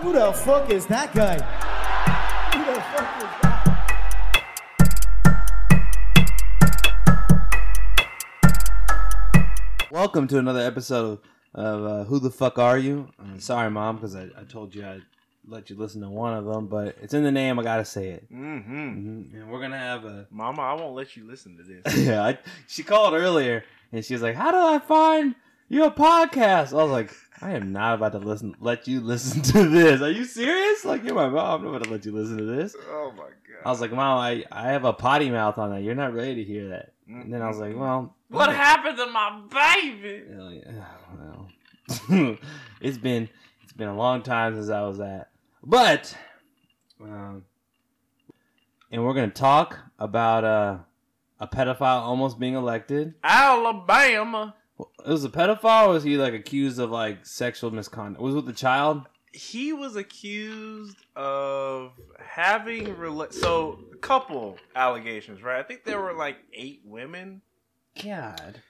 Who the fuck is that guy? Who the fuck is that? Welcome to another episode of uh, Who the Fuck Are You? Uh, sorry, Mom, because I, I told you I'd let you listen to one of them, but it's in the name. I gotta say it. Mm-hmm. hmm And we're gonna have a. Mama, I won't let you listen to this. yeah, I, she called earlier and she was like, "How do I find your podcast?" I was like, "I am not about to listen. Let you listen to this. Are you serious? Like you're my mom. I'm not about to let you listen to this." oh my god. I was like, "Mom, I, I have a potty mouth on that. You're not ready to hear that." And then I was like, "Well, what happened to my baby? Hell yeah. Well, it's been it's been a long time since I was that, but um, and we're gonna talk about uh, a pedophile almost being elected. Alabama. It was a pedophile, or was he like accused of like sexual misconduct? Was it with the child? He was accused of having rela- so a couple allegations, right? I think there were like eight women. God.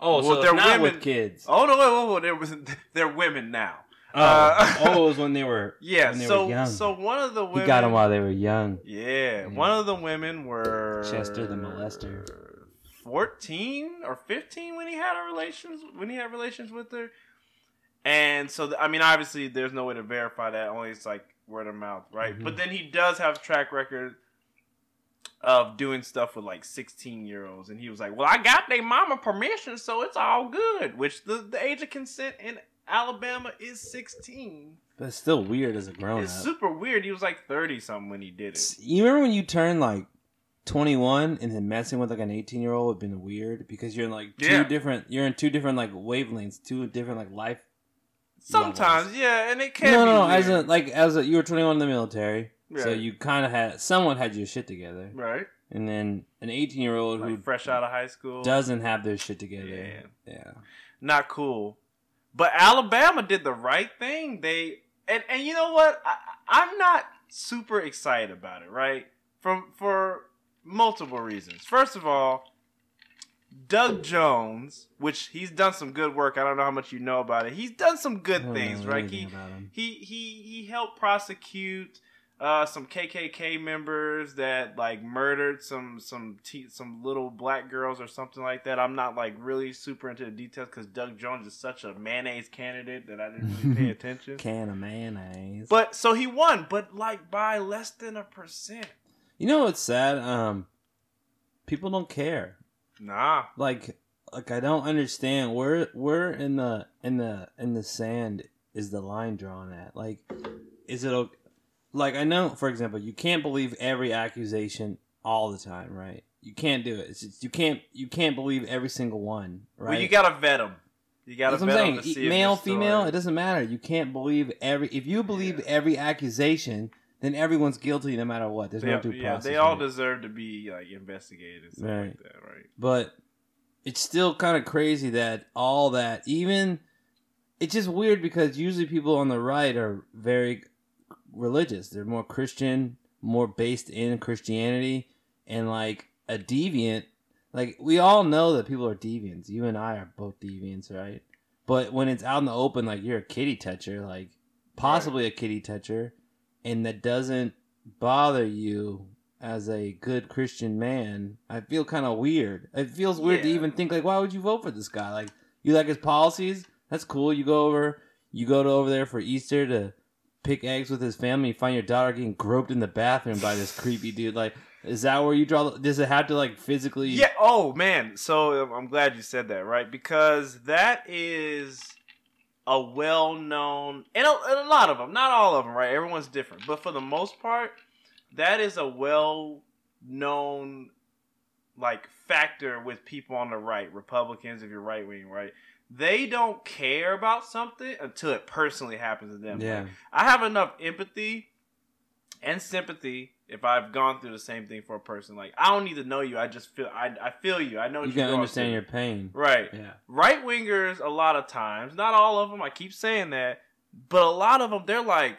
Oh, Well, so they're they're not women- with kids. Oh no, wait, wait, wait. There was they're women now. Oh, uh, oh, it was when they were Yeah. they So were young. so one of the women he got them while they were young. Yeah, Yeah. one of the women were Chester the molester. Fourteen or fifteen when he had a relations when he had relations with her, and so I mean, obviously, there's no way to verify that. Only it's like word of mouth, right? Mhm. But then he does have track record of doing stuff with like 16 year olds, and he was like, "Well, I got their mama permission, so it's all good." Which the the age of consent in Alabama is 16. But it's still weird as a grown It's up. It's super weird. He was like 30 something when he did it. You remember when you turn like 21 and then messing with like an 18 year old would have been weird because you're in like two Yeah. different you're in two different like wavelengths, two different like life. Sometimes, yeah, and it can. no, be no, weird. as a like as a you were 21 in the military, so you kind of had someone had your shit together, right, and then an 18 year old who fresh out of high school, doesn't have their shit together. Yeah. yeah. not cool. But Alabama did the right thing. They and and you know what? I, I'm not super excited about it. Right, from for multiple reasons. First of all. Doug Jones, which he's done some good work. I don't know how much you know about it. He's done some good things, right? He he he he helped prosecute uh, some KKK members that like murdered some some te- some little black girls or something like that. I'm not like really super into the details because Doug Jones is such a mayonnaise candidate that I didn't really pay attention. Can of mayonnaise. But so he won, but like by less than a percent. You know what's sad? Um, people don't care. Nah, like like I don't understand where where in the in the in the sand is the line drawn at? Like is it o- like I know for example, you can't believe every accusation all the time, right? You can't do it. It's just, you can't you can't believe every single one, right? well you gotta vet them. You gotta That's what vet I'm saying. to see Male, female, it doesn't matter. You can't believe every. If you believe Yeah. every accusation, then everyone's guilty no matter what. There's no Yeah, due yeah, process. they all right? deserve to be like investigated and stuff Right. like that, right? but it's still kind of crazy that all that even it's just weird because usually people on the right are very religious they're more christian more based in christianity and like a deviant like we all know that people are deviants you and i are both deviants right but when it's out in the open like you're a kitty toucher like possibly a kitty toucher and that doesn't bother you as a good Christian man, I feel kind of weird. It feels weird to even think like, why would you vote for this guy? Like, you like his policies? That's cool. You go over, you go to over there for Easter to pick eggs with his family. You find your daughter getting groped in the bathroom by this creepy dude. Like, is that where you draw? the- Does it have to like physically? Yeah. Oh man. So um, I'm glad you said that, right? Because that is a well-known, and a, and a lot of them, not all of them, right? Everyone's different, but for the most part, that is a well-known like factor with people on the right, Republicans, if you're right wing, right? They don't care about something until it personally happens to them. Yeah. Like, I have enough empathy and sympathy if I've gone through the same thing for a person. Like I don't need to know you. I just feel I, I feel you. I know You can understand your pain. right. Yeah. Right wingers a lot of times, not all of them. I keep saying that, but a lot of them they're like.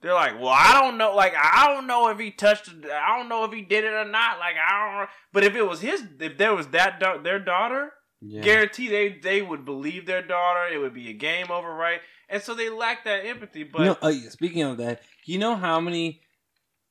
They're like, well, I don't know. Like, I don't know if he touched. I don't know if he did it or not. Like, I don't. But if it was his, if there was that da- their daughter, Yeah. Guarantee they they would believe their daughter. It would be a game over, right? And so they lack that empathy. But you know, uh, speaking of that, you know how many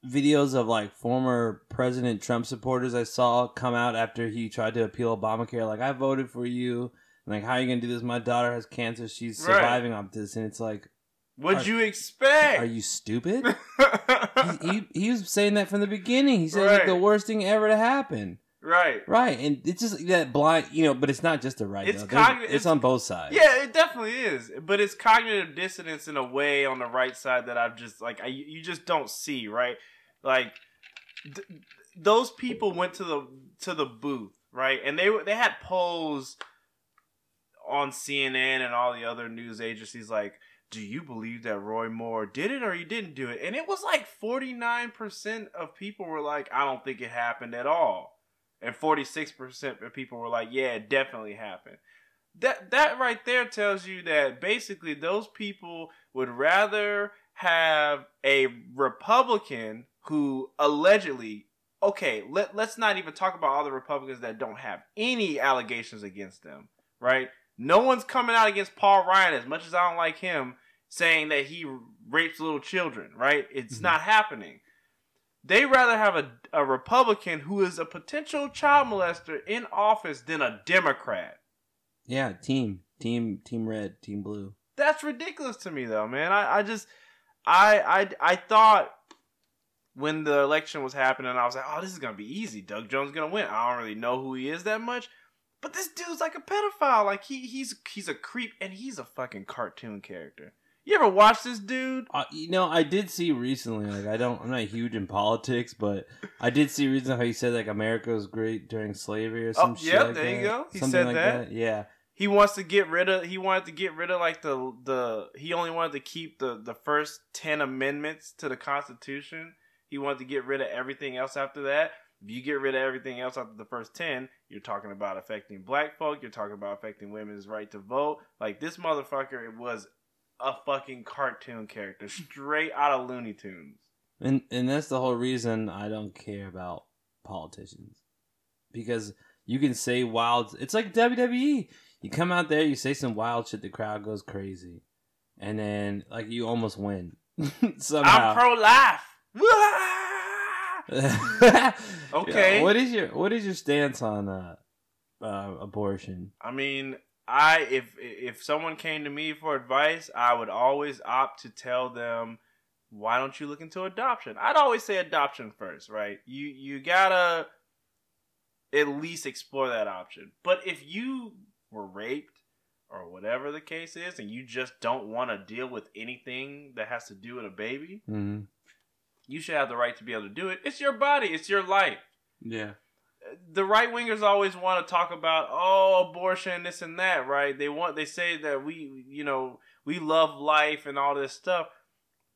videos of like former President Trump supporters I saw come out after he tried to appeal Obamacare? Like, I voted for you. Like, how are you gonna do this? My daughter has cancer. She's Right. surviving on this, and it's like, what'd you expect? are you stupid? he, he, he was saying that from the beginning. He said it's like the worst thing ever to happen. right. Right, and it's just that blind, you know. But it's not just the right. It's cogni- it's, it's- on both sides. Yeah, it definitely is. But it's cognitive dissonance in a way on the right side that I've just like I you just don't see, right? Like th- those people went to the to the booth, right? And they they had polls on CNN and all the other news agencies like do you believe that Roy Moore did it or he didn't do it? And it was like 49% of people were like, I don't think it happened at all. And 46% of people were like, yeah, it definitely happened that that right there tells you that basically those people would rather have a Republican who allegedly okay, let, let's not even talk about all the Republicans that don't have any allegations against them, right? No one's coming out against Paul Ryan as much as I don't like him saying that he rapes little children, right? It's Mhm. not happening. They rather have a, a Republican who is a potential child molester in office than a Democrat. yeah. Team, team, team red, team blue. That's ridiculous to me, though, man. I, I just, I, I, I thought when the election was happening, I was like, oh, this is gonna be easy. Doug Jones is gonna win. I don't really know who he is that much, but this dude's like a pedophile. Like he, he's, he's a creep, and he's a fucking cartoon character. You ever watch this dude? Uh, you know, I did see recently. Like, I don't, I'm not huge in politics, but I did see recently how he said like America was great during slavery or some Oh, shit. yep, like there you that. go. He Something said like that. Yeah, He wants to get rid of. He wanted to get rid of like the the. He only wanted to keep the the first ten amendments to the Constitution. He wanted to get rid of everything else after that. If you get rid of everything else after the first ten, you're talking about affecting black folk. You're talking about affecting women's right to vote. Like this motherfucker it was a fucking cartoon character, straight out of Looney Tunes. and and that's the whole reason I don't care about politicians because you can say wild. It's like WWE. You come out there, you say some wild shit, the crowd goes crazy, and then like you almost win somehow. I'm pro life. Okay. Yeah, what is your what is your stance on uh, uh, abortion? I mean, I if if someone came to me for advice, I would always opt to tell them, "Why don't you look into adoption?" I'd always say adoption first, right? You you gotta at least explore that option. But if you were raped or whatever the case is, and you just don't want to deal with anything that has to do with a baby, Mm-hmm. You should have the right to be able to do it. It's your body. It's your life Yeah. the right wingers always want to talk about oh abortion this and that right they want they say that we you know we love life and all this stuff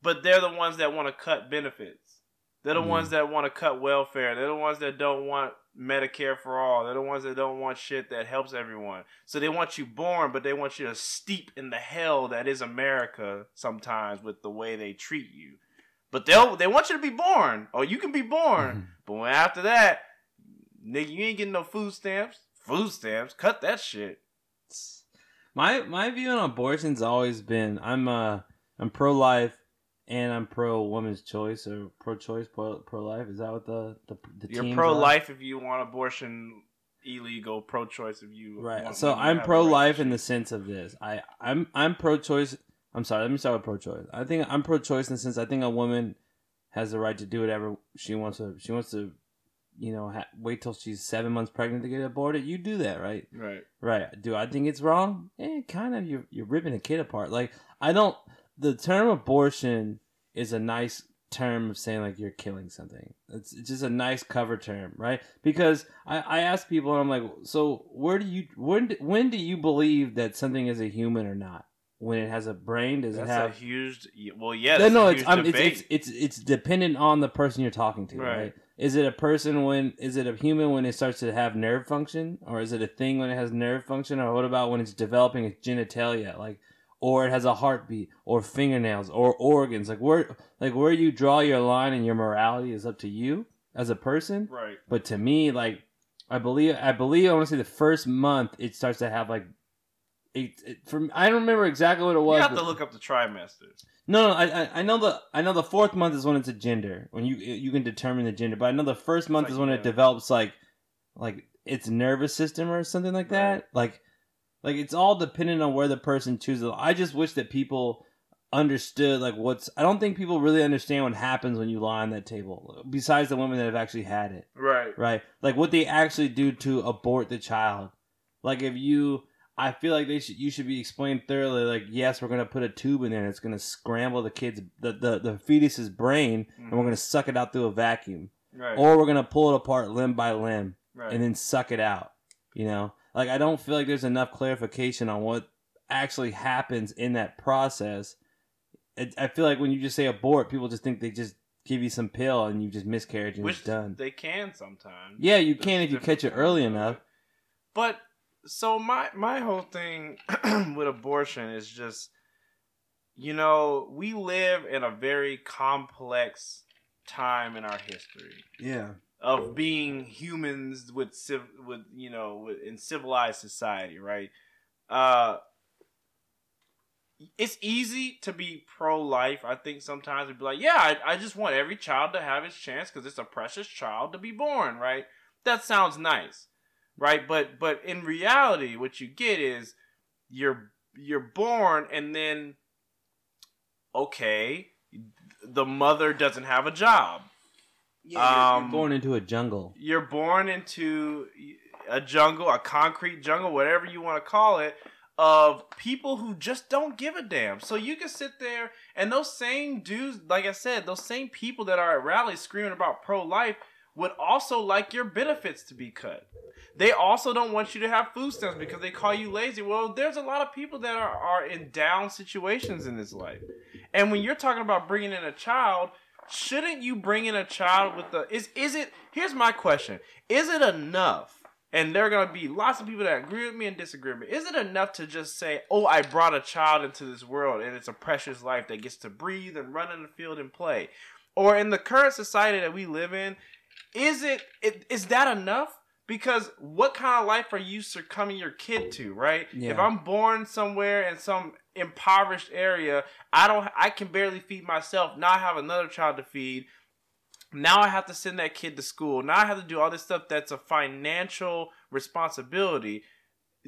but they're the ones that want to cut benefits they're the Mm. ones that want to cut welfare they're the ones that don't want medicare for all they're the ones that don't want shit that helps everyone so they want you born but they want you to steep in the hell that is america sometimes with the way they treat you but they'll they want you to be born or you can be born but when after that, nigga, you ain't getting no food stamps. Food stamps, cut that shit. My my view on abortion's always been I'm uh I'm pro life and I'm pro woman's choice or pro choice pro pro life. Is that what the the, the You're pro life if you want abortion illegal, pro choice if you right? So I'm pro life in the sense of this. I I'm I'm pro choice. I'm sorry. Let me start with pro choice. I think I'm pro choice in the sense I think a woman has the right to do whatever she wants to. She wants to, you know, ha- wait till she's seven months pregnant to get aborted. You do that, right? right. Right. Do I think it's wrong? Eh, kind of. You're you're ripping a kid apart. Like I don't. The term abortion is a nice term of saying like you're killing something. It's, it's just a nice cover term, right? Because I I ask people and I'm like, so where do you when do- when do you believe that something is a human or not? When it has a brain, does That's it have? a huge. Well, yeah. no, it's, um, it's it's it's it's dependent on the person you're talking to, right. Right. Is it a person when is it a human when it starts to have nerve function, or is it a thing when it has nerve function, or what about when it's developing its genitalia, like, or it has a heartbeat, or fingernails, or organs, like where like where you draw your line and your morality is up to you as a person. right. But to me, like I believe I believe I want to say the first month it starts to have like it, it from I don't remember exactly what it was. You have to look up the trimesters. No, no, I, I I know the I know the fourth month is when it's a gender when you you can determine the gender, but I know the first month like, is when yeah. it develops like like its nervous system or something like that. Right. Like like it's all dependent on where the person chooses. I just wish that people understood like what's. I don't think people really understand what happens when you lie on that table. Besides the women that have actually had it, Right. right? Like what they actually do to abort the child. Like if you I feel like they should you should be explained thoroughly like yes we're gonna put a tube in there and it's gonna scramble the kid's the, the, the fetus's brain and we're mm-hmm. gonna suck it out through a vacuum. Right. Or we're gonna pull it apart limb by limb right. and then suck it out. You know? Like I don't feel like there's enough clarification on what actually happens in that process. It, I feel like when you just say abort, people just think they just give you some pill and you just miscarriage and Which it's done. they can sometimes. Yeah, you There's can if you catch it early enough. But so my my whole thing with abortion is just you know, we live in a very complex time in our history Yeah. of being humans with civ- with you know with, in civilized society, right? Uh it's easy to be pro-life. I think sometimes we'd be like, yeah, I, I just want every child to have his chance because it's a precious child to be born, right? That sounds nice, right? But but in reality, what you get is you're you're born and then okay, the mother doesn't have a job. Yeah, you're, Um, you're born into a jungle. You're born into a jungle, a concrete jungle, whatever you want to call it, of people who just don't give a damn. So you can sit there and those same dudes, like I said, those same people that are at rallies screaming about pro life would also like your benefits to be cut. They also don't want you to have food stamps because they call you lazy. Well, there's a lot of people that are, are in down situations in this life. And when you're talking about bringing in a child, shouldn't you bring in a child with the is is it here's my question is it enough and there are going to be lots of people that agree with me and disagree with me is it enough to just say oh i brought a child into this world and it's a precious life that gets to breathe and run in the field and play or in the current society that we live in is it, it is that enough? Because what kind of life are you succumbing your kid to right? Yeah. if i'm born somewhere in some impoverished area i don't i can barely feed myself. Now i have another child to feed. Now i have to send that kid to school. Now i have to do all this stuff that's a financial responsibility.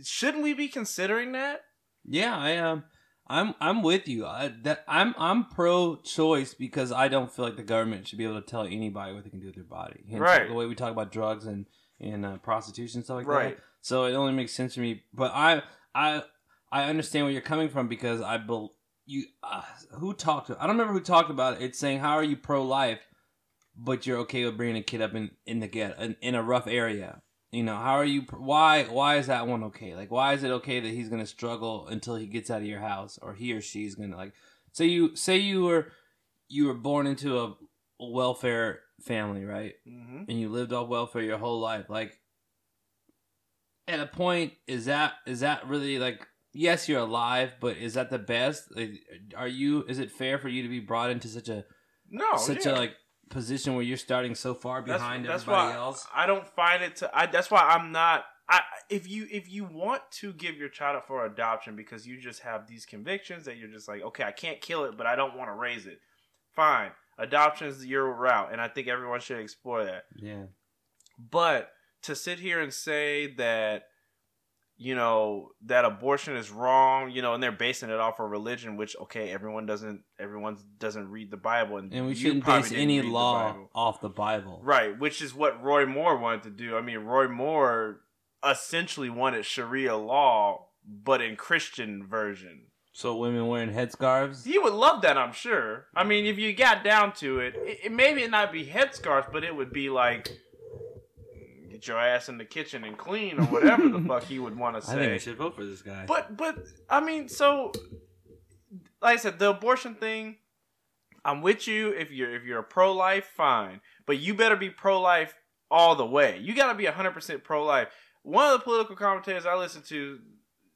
Shouldn't we be considering that? Yeah, I um, I'm I'm with you. I, that I'm I'm pro-choice because I don't feel like the government should be able to tell anybody what they can do with their body. Hence, Right. The way we talk about drugs and and uh, prostitution and stuff like Right. that. So it only makes sense to me. But I I I understand where you're coming from because I believe you uh, who talked. I don't remember who talked about it. It's saying how are you pro-life, but you're okay with bringing a kid up in in the get in, in a rough area. You know, how are you? Why? Why is that one okay? Like, why is it okay that he's gonna struggle until he gets out of your house, or he or she's gonna like? Say you say you were you were born into a welfare family, right? mm-hmm. And you lived off welfare your whole life. Like, at a point, is that is that really like? Yes, you're alive, but is that the best? Like, are you? Is it fair for you to be brought into such a no such yeah. a like position where you're starting so far That's- behind that's everybody why else? I don't find it to. I, that's why I'm not. I if you if you want to give your child up for adoption because you just have these convictions that you're just like, okay, I can't kill it, but I don't want to raise it. Fine, adoption is your route, and I think everyone should explore that. Yeah. But to sit here and say that, you know, that abortion is wrong, you know, and they're basing it off of religion, which okay, everyone doesn't, everyone doesn't read the Bible, and And we shouldn't base any read the law off the Bible. Right, which is what Roy Moore wanted to do. I mean, Roy Moore essentially wanted Sharia law, but in Christian version. So women wearing headscarves. He would love that, I'm sure. I mean, if you got down to it, it, it maybe it not be headscarves, but it would be like get your ass in the kitchen and clean or whatever the fuck he would want to say. I think we should vote for this guy. But but I mean, so like I said, the abortion thing. I'm with you if you're if you're a pro life, fine, but you better be pro life all the way. You got to be 100 percent pro life. One of the political commentators I listen to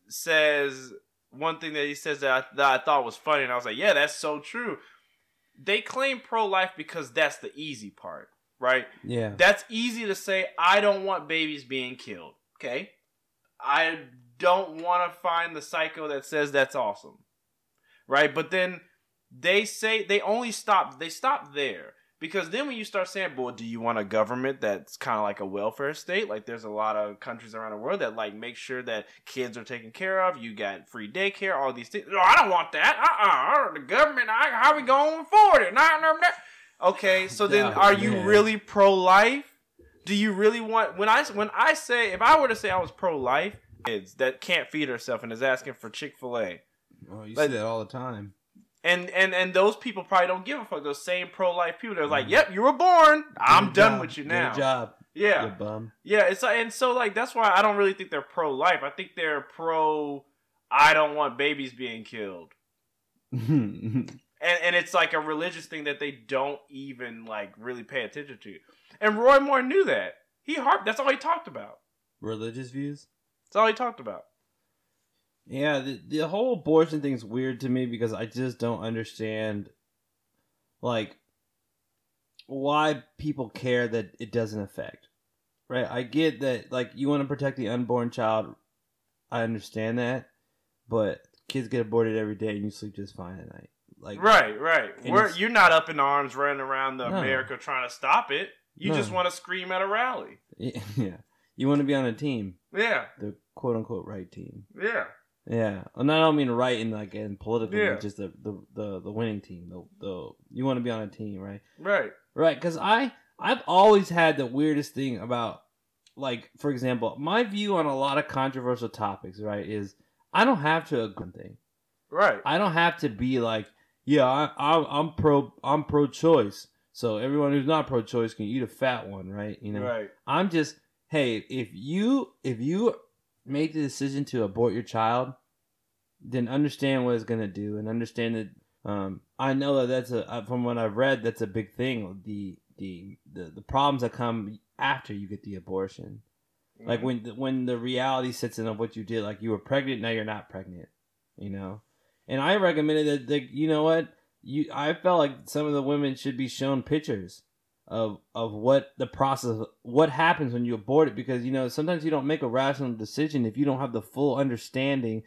says one thing that he says that I, that I thought was funny, and I was like, yeah, that's so true. They claim pro life because that's the easy part, right? Yeah. That's easy to say. I don't want babies being killed. Okay. I don't want to find the psycho that says that's awesome. Right. But then they say they only stop, they stop there. Because then when you start saying, well, do you want a government that's kind of like a welfare state? Like there's a lot of countries around the world that like make sure that kids are taken care of. You got free daycare, all these things. No, I don't want that. Uh-uh. The government, I, how we going forward it? Not, not. Okay, so then are you man. really pro-life? Do you really want when I when I say if I were to say I was pro-life, kids that can't feed herself and is asking for Chick-fil-A. Oh, you Like- see that all the time. And and and those people probably don't give a fuck. Those same pro-life people, they're like, mm. "Yep, you were born. I'm Good done with you now." Good job. Yeah, bum. yeah. It's like, and so like that's why I don't really think they're pro-life. I think they're pro. I don't want babies being killed, and and it's like a religious thing that they don't even like really pay attention to. And Roy Moore knew that. He harped. That's all he talked about. Religious views. That's all he talked about. Yeah, the, the whole abortion thing's weird to me because I just don't understand, like, why people care that it doesn't affect. Right? I get that, like, you want to protect the unborn child. I understand that, but kids get aborted every day, and you sleep just fine at night. Like, Right, right. You're not up in arms running around the No. America trying to stop it. You No. just want to scream at a rally. Yeah, you want to be on a team, Yeah, the quote unquote right team. yeah. Yeah, and I don't mean right in like in political, Yeah. just the, the the the winning team. The the you want to be on a team, right? Right. Right, because I I've always had the weirdest thing about like for example, my view on a lot of controversial topics, right, is I don't have to agree on thing. Right. I don't have to be like, yeah, I, I I'm pro I'm pro choice, so everyone who's not pro choice can eat a fat one, right? You know, Right. I'm just hey, if you if you make the decision to abort your child, then understand what it's gonna do and understand that. Um, I know that that's a from what I've read, that's a big thing. The the the, the problems that come after you get the abortion, like Mhm. when when the reality sets in of what you did, like you were pregnant, now you're not pregnant, you know. And I recommended that, like, you know what, you I felt like some of the women should be shown pictures of of what the process what happens when you abort it. Because you know sometimes you don't make a rational decision if you don't have the full understanding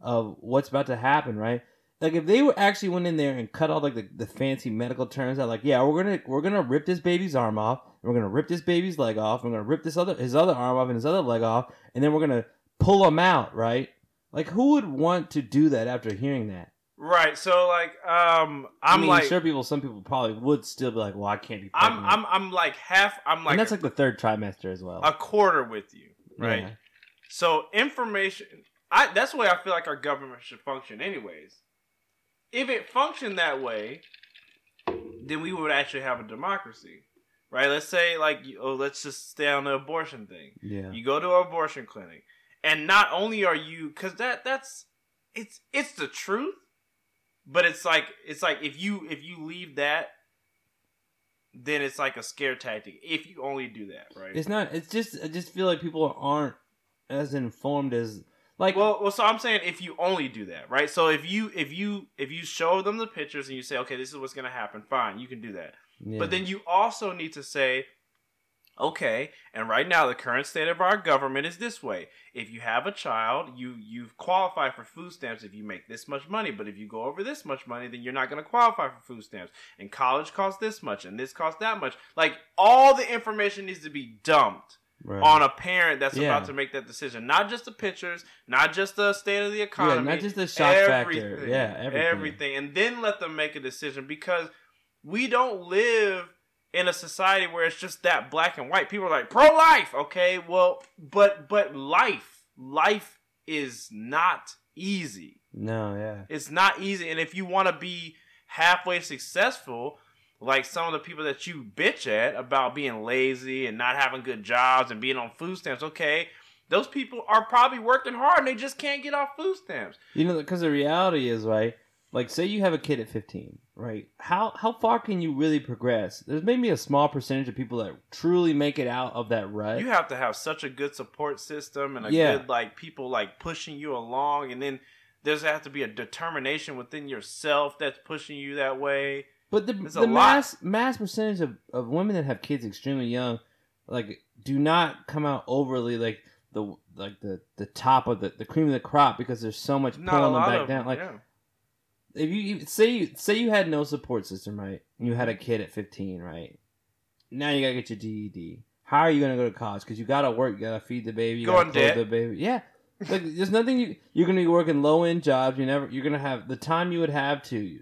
of what's about to happen right? Like if they were actually went in there and cut all like the, the fancy medical terms out like yeah we're gonna we're gonna rip this baby's arm off we're gonna rip this baby's leg off we're gonna rip this other his other arm off and his other leg off and then we're gonna pull him out right like who would want to do that after hearing that Right. So like, um, i mean I'm like, sure people some people probably would still be like well i can't be I'm. I'm, I'm like half. I'm like, and that's like the third trimester as well a quarter with you. Right. Yeah. So information. I. That's the way I feel like our government should function, anyways. If it functioned that way, then we would actually have a democracy, right? Let's say like, oh, let's just stay on the abortion thing. yeah You go to an abortion clinic, and not only are you, because that that's it's it's the truth, but it's like it's like if you if you leave that, then it's like a scare tactic. If you only do that, right? It's not. It's just. I just feel like people aren't as informed as like. well, well, so I'm saying if you only do that, right? So if you if you if you show them the pictures and you say, okay, this is what's gonna happen, fine, you can do that. yeah. But then you also need to say, okay, and right now the current state of our government is this way. If you have a child, you you qualify for food stamps if you make this much money. But if you go over this much money, then you're not going to qualify for food stamps. And college costs this much, and this costs that much. Like all the information needs to be dumped right. on a parent that's Yeah. about to make that decision. Not just the pictures, not just the state of the yeah, economy, not just the shock factor. Yeah, everything. everything, and then let them make a decision because we don't live in a society where it's just that black and white. People are like pro life, okay? Well, but but life, life is not easy. No, yeah. It's not easy, and if you want to be halfway successful. Like some of the people that you bitch at about being lazy and not having good jobs and being on food stamps, okay, those people are probably working hard and they just can't get off food stamps. You know, because the reality is, right? Like, say you have a kid at 15, right? How how far can you really progress? There's maybe a small percentage of people that truly make it out of that rut. You have to have such a good support system and a Yeah. good like people like pushing you along, and then there's have to be a determination within yourself that's pushing you that way. But the the lot. mass mass percentage of, of women that have kids extremely young, like do not come out overly like the like the the top of the the cream of the crop because there's so much Not pulling them back of down. Like yeah. If you say you say you had no support system, right? You had a kid at 15, right? Now you gotta get your GED. How are you gonna go to college? Because you gotta work, you gotta feed the baby, you Go gotta clothe the baby. Yeah, like there's nothing you you're gonna be working low end jobs. You never you're gonna have the time you would have to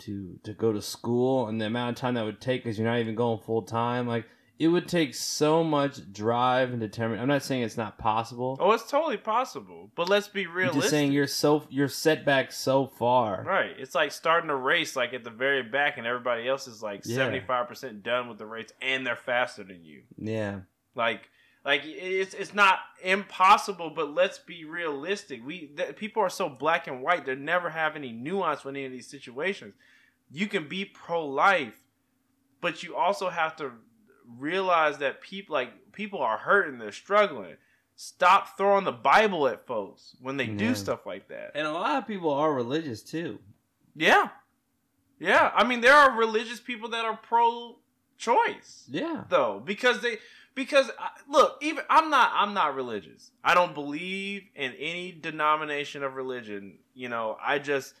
to to go to school and the amount of time that would take because you're not even going full time. Like it would take so much drive and determination. I'm not saying it's not possible. Oh, it's totally possible. But let's be I'm realistic. just saying you're so you're set back so far. Right. It's like starting a race like at the very back and everybody else is like Yeah. 75% done with the race and they're faster than you. Yeah. Like like it's it's not impossible, but let's be realistic. We th- people are so black and white. They never have any nuance with any of these situations. You can be pro life, but you also have to realize that people like people are hurting. They're struggling. Stop throwing the Bible at folks when they Yeah. do stuff like that. And a lot of people are religious too. Yeah. Yeah. I mean, there are religious people that are pro choice, Yeah. though, because they, because uh, look, even I'm not, I'm not religious. I don't believe in any denomination of religion. You know, I just,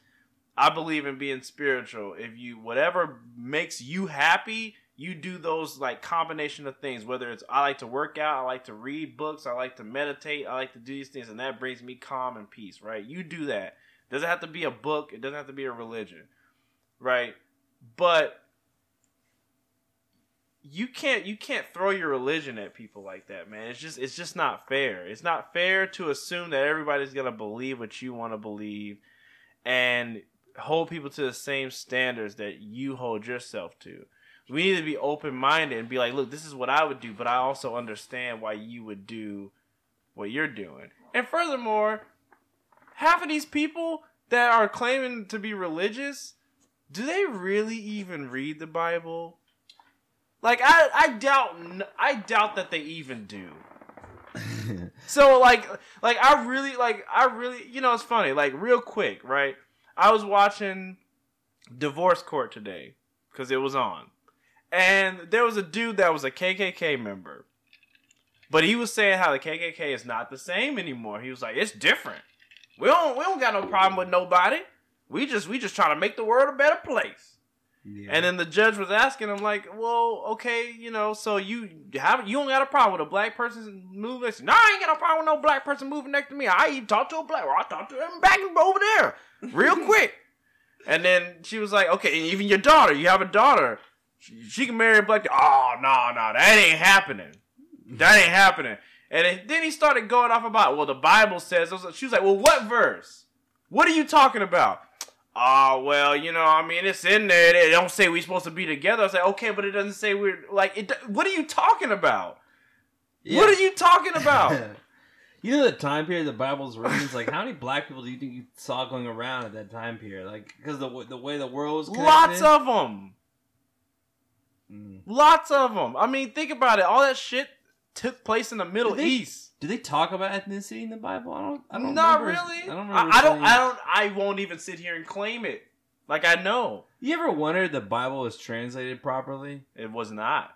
I believe in being spiritual. If you, whatever makes you happy, you do those like combination of things. Whether it's I like to work out, I like to read books, I like to meditate, I like to do these things, and that brings me calm and peace. Right? You do that. Doesn't have to be a book. It doesn't have to be a religion, right? But you can't you can't throw your religion at people like that, man. It's just it's just not fair. It's not fair to assume that everybody's gonna believe what you want to believe, and hold people to the same standards that you hold yourself to. We need to be open minded and be like, look, this is what I would do, but I also understand why you would do what you're doing. And furthermore, half of these people that are claiming to be religious, do they really even read the Bible? Like I, I doubt, I doubt that they even do. So like, like I really, like I really, you know, it's funny. Like real quick, right? I was watching Divorce Court today because it was on, and there was a dude that was a KKK member, but he was saying how the KKK is not the same anymore. He was like, it's different. We don't, we don't got no problem with nobody. We just, we just trying to make the world a better place. yeah. And then the judge was asking him, like, well, okay, you know, so you have you don't got a problem with a black person moving next to No, I ain't got no problem with no black person moving next to me. I even talked to a black, or I talked to him back over there, real quick. And then she was like, okay, even your daughter, you have a daughter, she, she can marry a black. Oh no, no, that ain't happening. That ain't happening. And then- then he started going off about, well, the Bible says. She was like, well, what verse? What are you talking about? Oh well, you know, I mean, it's in there. They don't say we're supposed to be together. I say, okay, but it doesn't say we're like. It. What are you talking about? Yeah. What are you talking about? you know the time period the Bible's written. It's like how many black people do you think you saw going around at that time period? Like because the the way the world was connected? Lots of them. Mm. Lots of them. I mean, think about it. All that shit took place in the Middle they- East. Do they talk about ethnicity in the Bible? I don't. I don't Not remember- really. I don't. I, I don't. I don't. I won't even sit here and claim it. Like I know You ever wondered the Bible was translated properly? it was not.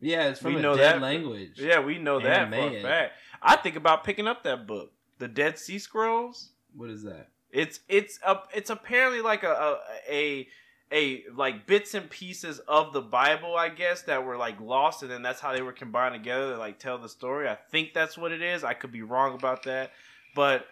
Yeah, it's from We a know dead that. language. Yeah, we know that for a fact. I think about picking up that book, the Dead Sea Scrolls. What is that? It's it's a it's apparently like a a, a a like bits and pieces of the Bible, I guess, that were like lost, and then that's how they were combined together to like tell the story. I think that's what it is. I could be wrong about that, but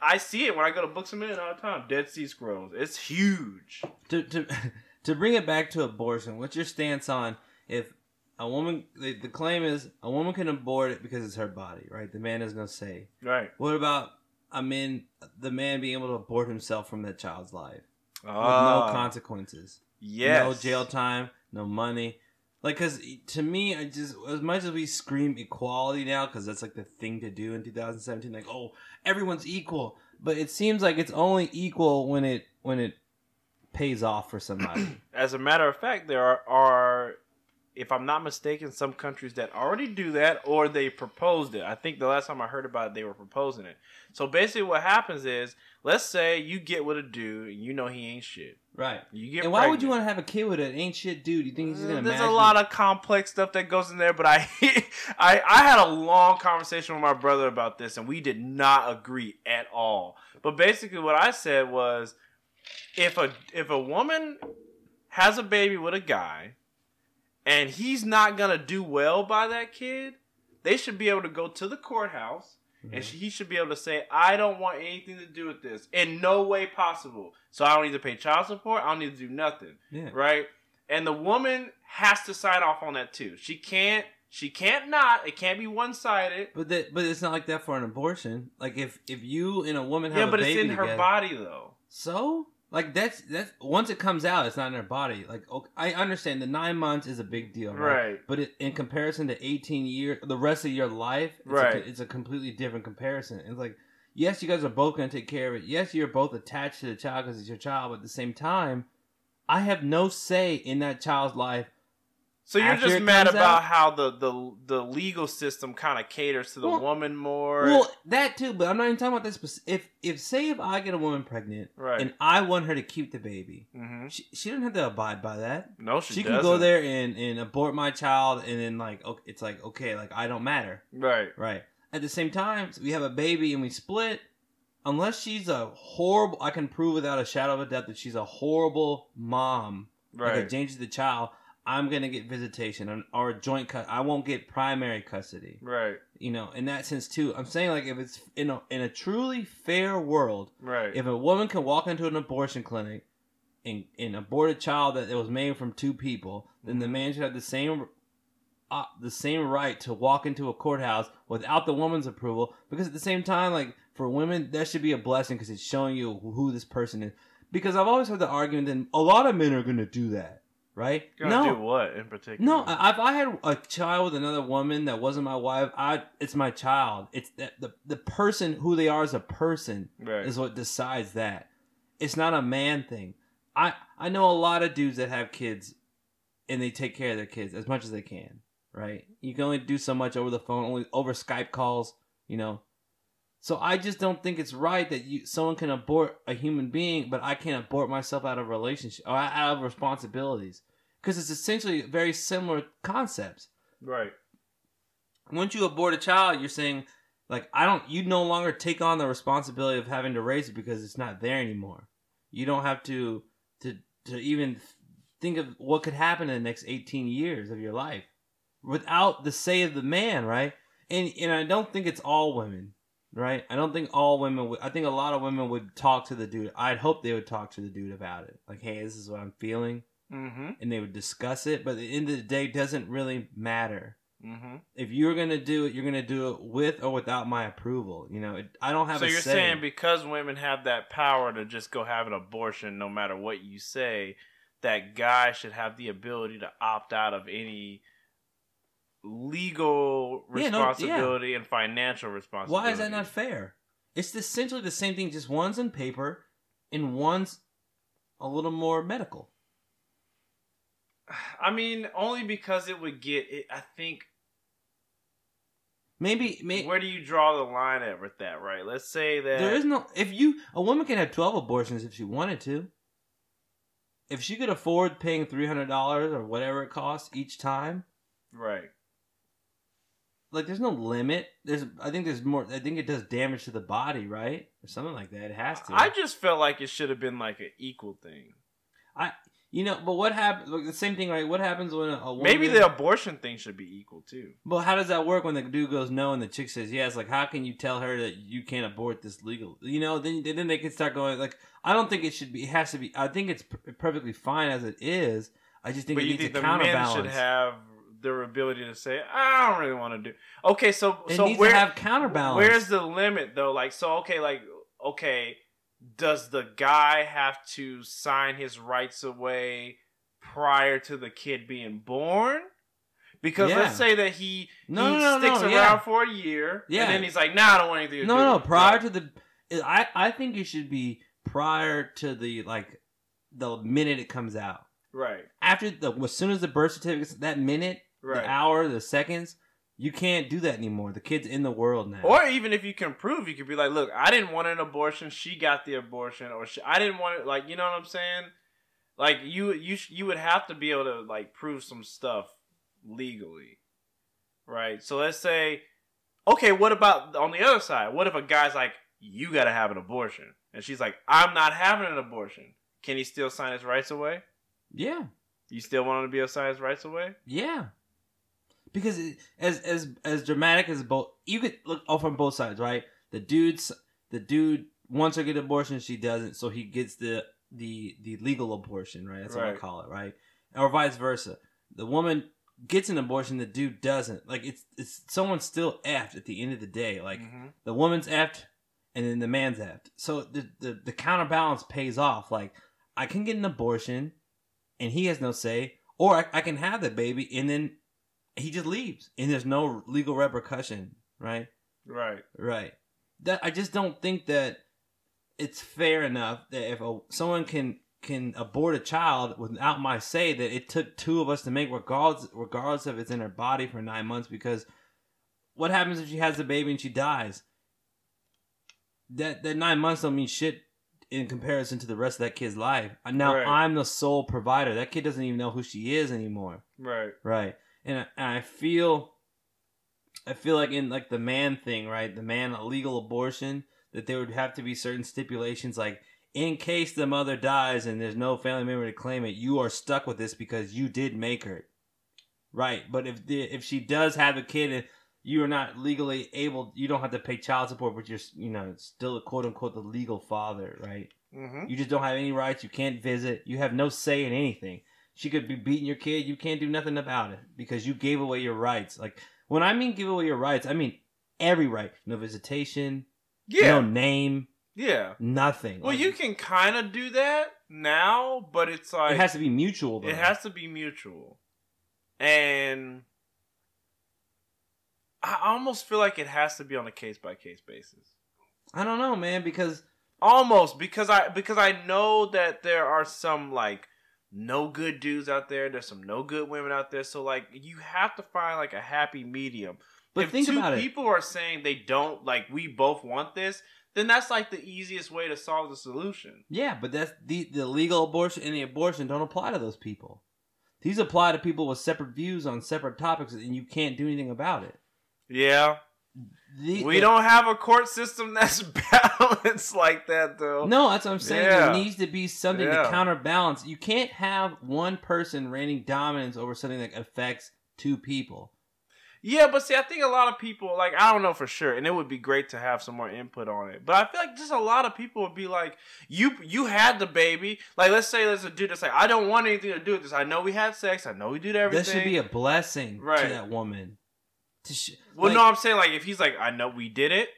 I see it when I go to Books-A-Million all the time. Dead Sea Scrolls. It's huge. To to to bring it back to abortion. What's your stance on if a woman? The, the claim is a woman can abort it because it's her body, right? The man has no say. Right. What about a man? The man being able to abort himself from that child's life with no Ah, consequences. Yes. No jail time, no money. Like, cause to me, I just as much as we scream equality now, cause that's like the thing to do in 2017. Like, oh, everyone's equal, but it seems like it's only equal when it when it pays off for somebody. As a matter of fact, there are, are, if I'm not mistaken, some countries that already do that or they proposed it. I think the last time I heard about it, they were proposing it. So basically, what happens is, let's say you get with a dude and you know he ain't shit. Right. You get and why would you want to have a kid with an ain't shit dude? You think he's mm, gonna? There's a lot of complex stuff that goes in there, but I, I, I had a long conversation with my brother about this, and we did not agree at all. But basically, what I said was, if a if a woman has a baby with a guy, and he's not gonna do well by that kid, they should be able to go to the courthouse. And Mhm. he should be able to say, I don't want anything to do with this in no way possible. So I don't need to pay child support. I don't need to do nothing Yeah. right? And the woman has to sign off on that too. She can't. She can't not. It can't be one sided. But that, but it's not like that for an abortion. Like if if you and a woman have Yeah, but it's in her body though. So like that's that's once it comes out, it's not in her body. Like okay, I understand the nine months is a big deal, right? Right. But it, in comparison to eighteen years, the rest of your life, it's Right. A, it's a completely different comparison. It's like yes, you guys are both going to take care of it. Yes, you're both attached to the child because it's your child. But at the same time, I have no say in that child's life. So you're just mad about out- how the, the the legal system kind of caters to the Well- woman more. Well, that too, but I'm not even talking about this. If if say if I get a woman pregnant right. and I want her to keep the baby, hmm she, she doesn't have to abide by that. No, she, she can doesn't. go there and, and abort my child and then like okay, it's like okay like i don't matter Right. right at the same time we have a baby and we split unless she's a horrible i can prove without a shadow of a doubt that she's a horrible mom like Right. danger to the child i'm gonna get visitation or, joint cut i won't get primary custody Right. you know in that sense too i'm saying like if it's in a, in a truly fair world Right. if a woman can walk into an abortion clinic and, and abort a child that was made from two people, then the man should have the same uh, the same right to walk into a courthouse without the woman's approval. Because at the same time, like for women, that should be a blessing because it's showing you who this person is. Because I've always heard the argument that a lot of men are going to do that, right? No, do what in particular? no, I- if I had a child with another woman that wasn't my wife, I it's my child. It's the the, the person who they are as a person right. is what decides that. It's not a man thing. I I know a lot of dudes that have kids and they take care of their kids as much as they can, right? You can only do so much over the phone, only over Skype calls, you know. So I just don't think it's right that you someone can abort a human being, but I can't abort myself out of relationship or out of responsibilities because it's essentially very similar concepts right. once you abort a child, you're saying like I don't you no longer take on the responsibility of having to raise it because it's not there anymore. You don't have to to to even think of what could happen in the next 18 years of your life without the say of the man, right? And and I don't think it's all women, right? I don't think all women would I think a lot of women would talk to the dude. I'd hope they would talk to the dude about it. Like, "Hey, this is what I'm feeling." Mm-hmm. And they would discuss it, but at the end of the day it doesn't really matter Mm-hmm. if you're gonna do it, you're gonna do it with or without my approval. You know, it, I don't have. So a you're say. saying because women have that power to just go have an abortion, no matter what you say, that guys should have the ability to opt out of any legal Yeah, no- yeah. responsibility and financial responsibility. why is that not fair? It's essentially the same thing. Just one's in paper, and one's a little more medical. I mean, only because it would get. It, I think. Maybe, maybe Where do you draw the line at with that? Right. Let's say that there is no. If you a woman can have twelve abortions if she wanted to. If she could afford paying three hundred dollars or whatever it costs each time, right. Like there's no limit. There's, I think there's more. I think it does damage to the body, right, or something like that. It has to. I just felt like it should have been like an equal thing. I you know, but what happens? Like the same thing, right? What happens when a, woman? Maybe the abortion thing should be equal too. But how does that work when the dude goes no and the chick says yes? Like, how can you tell her that you can't abort this legal? You know, then then they can start going like, I don't think it should be. It has to be. I think it's per- perfectly fine as it is. I just think but it you needs think a counterbalance. should have their ability to say, "I don't really want to do." Okay, so it so where to have counterbalance. where's the limit though? Like, so okay, like okay, does the guy have to sign his rights away prior to the kid being born? Because Yeah. let's say that he No, he no, no, sticks around yeah. for a year, Yeah. and then he's like, "Nah, I don't want anything to no, do." no. it." Prior to the, I I think it should be prior to the like, the minute it comes out. right, After the as soon as the birth certificate, that minute, right. the hour, the seconds, you can't do that anymore. The kid's in the world now. Or even if you can prove, you could be like, "Look, I didn't want an abortion. She got the abortion, or she, I didn't want it." Like, you know what I'm saying? Like you you sh- you would have to be able to like prove some stuff legally, right? So let's say, okay, what about on the other side? What if a guy's like, you got to have an abortion, and she's like, I'm not having an abortion. Can he still sign his rights away? Yeah, You still want him to be able to sign his rights away? yeah. Because it, as as as dramatic as both, you could look off on both sides, right? The dude's the dude wants her to get an abortion, she doesn't, so he gets the the the legal abortion, right? That's what I call it, right? Or vice versa. The woman gets an abortion, the dude doesn't. Like it's it's someone's still effed at the end of the day. Like Mhm. the woman's effed and then the man's effed. So the, the the counterbalance pays off. Like I can get an abortion and he has no say, or I, I can have the baby and then he just leaves and there's no legal repercussion. Right, right. right. That I just don't think that it's fair enough that if a, someone can can abort a child without my say that it took two of us to make regardless regardless if it's in her body for nine months because what happens if she has the baby and she dies that that nine months don't mean shit in comparison to the rest of that kid's life now Right. i'm the sole provider that kid doesn't even know who she is anymore Right. Right. And I, I feel I feel like in like the man thing, right? The man illegal abortion that there would have to be certain stipulations like in case the mother dies and there's no family member to claim it, you are stuck with this because you did make her. Right. But if the if she does have a kid and you are not legally able you don't have to pay child support but you're you know still a quote unquote the legal father, right? Mm-hmm. You just don't have any rights. You can't visit. You have no say in anything. She could be beating your kid. You can't do nothing about it because you gave away your rights. Like when I mean give away your rights, I mean every right. No visitation. Yeah. No name. Yeah. Nothing. Well, Like, you can kind of do that now, but it's like It has to be mutual. Though. It has to be mutual. And I almost feel like it has to be on a case by case basis. I don't know, man, because Almost because I because I know that there are some like no good dudes out there. There's some no good women out there. So like you have to find like a happy medium. but if think two about it. people are saying they don't like we both want this, then that's like the easiest way to solve the solution. Yeah, but that's the the legal abortion and the abortion don't apply to those people. These apply to people with separate views on separate topics, and you can't do anything about it. Yeah. The- We the- don't have a court system that's balanced like that though. No, that's what I'm saying. Yeah. There needs to be something Yeah. to counterbalance. You can't have one person reigning dominance over something that affects two people. Yeah, but see, I think a lot of people like I don't know for sure, and it would be great to have some more input on it. But I feel like just a lot of people would be like, "You, you had the baby." Like, let's say there's a dude that's like, "I don't want anything to do with this. I know we had sex. I know we did everything." That should be a blessing Right. to that woman. Sh- well, like- no, I'm saying like if he's like, "I know we did it,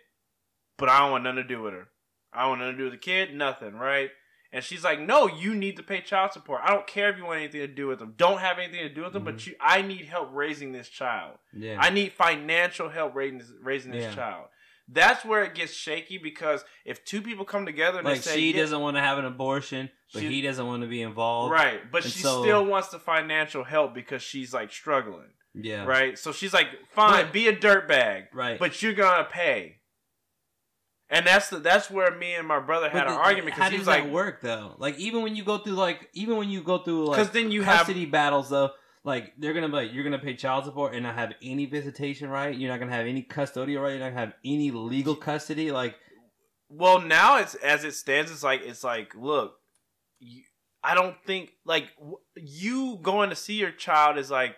but I don't want nothing to do with her. I don't want nothing to do with the kid. Nothing, right?" And she's like, "No, you need to pay child support. I don't care if you want anything to do with them. Don't have anything to do with them, but Mhm. you, I need help raising this child." yeah. I need financial help raising this, raising this Yeah. child. That's where it gets shaky because if two people come together and like they say, she yeah, doesn't want to have an abortion, but She- he doesn't want to be involved. right, but And she so- still wants the financial help because she's like struggling, Yeah. right? So she's like, fine, be a dirtbag, Right. but you're gonna pay. And that's the that's where me and my brother had But an argument because he was that like, work though? Like even when you go through like even when you go through like because then you have custody battles though, like they're gonna be like you're gonna pay child support and not have any visitation right. You're not gonna have any custodial right. You're not gonna have any legal custody. Like Well, now it's as it stands. It's like it's like look, you, I don't think like w- you going to see your child is like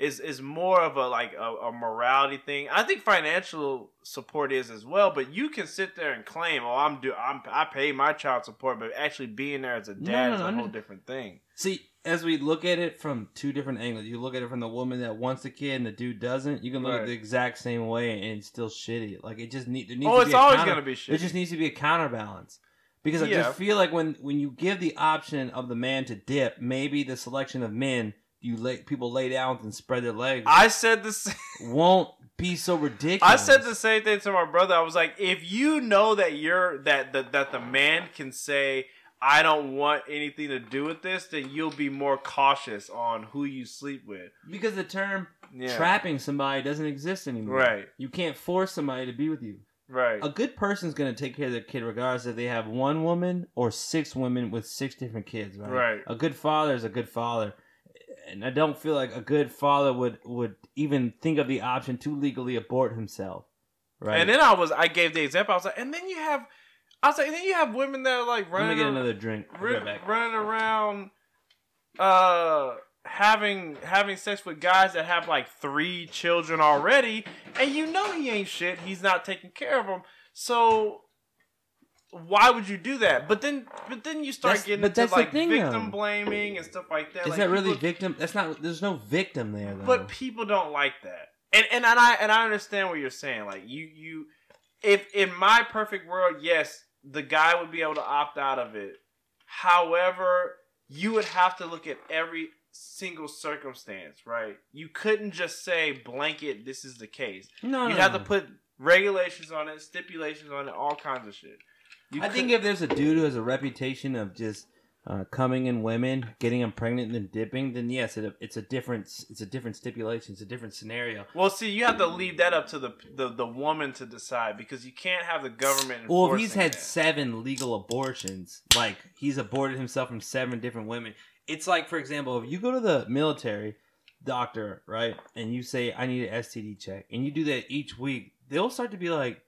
is is more of a like a, a morality thing. I think financial support is as well, but you can sit there and claim, "Oh, I'm do I'm I pay my child support," but actually being there as a dad no, is a no, whole no. different thing. see, as we look at it from two different angles, you look at it from the woman that wants the kid and the dude doesn't. You can look at Right. it the exact same way and it's still shitty. Like it just need there needs Oh, to it's always counter- gonna be There shit. just needs to be a counterbalance. Because I Yeah. just feel like when when you give the option of the man to dip, maybe the selection of men you lay people lay down and spread their legs I said this. won't be so ridiculous. I said the same thing to my brother. I was like, if you know that you're that that, that the man can say, I don't want anything to do with this, then you'll be more cautious on who you sleep with. because the term Yeah. trapping somebody doesn't exist anymore. Right. You can't force somebody to be with you. Right. A good person's gonna take care of their kid regardless if they have one woman or six women with six different kids, right? Right. A good father is a good father. And I don't feel like a good father would would even think of the option to legally abort himself. Right. And then I was I gave the example. I was like, and then you have I was like, and then you have women that are like Let me get another drink. I'll be ri- right back. running around uh having having sex with guys that have like three children already and you know he ain't shit he's not taking care of them so why would you do that but then but then you start That's- getting into like thing, victim though. blaming and stuff like that Is Like, that really people- victim? That's not. There's no victim there though. but people don't like that and and, and i and i understand what you're saying like you you if in my perfect world yes the guy would be able to opt out of it however you would have to look at every single circumstance right you couldn't just say blanket this is the case no, you no, have to put regulations on it stipulations on it all kinds of shit You I think if there's a dude who has a reputation of just uh, coming in women, getting them pregnant, and then dipping, then yes, it, it's a different it's a different stipulation, it's a different scenario. well, see, you have to leave that up to the the, the woman to decide because you can't have the government. Well, if he's had that. seven legal abortions, like he's aborted himself from seven different women, it's like, for example, if you go to the military doctor, right, and you say, I need an STD check, and you do that each week, they'll start to be like,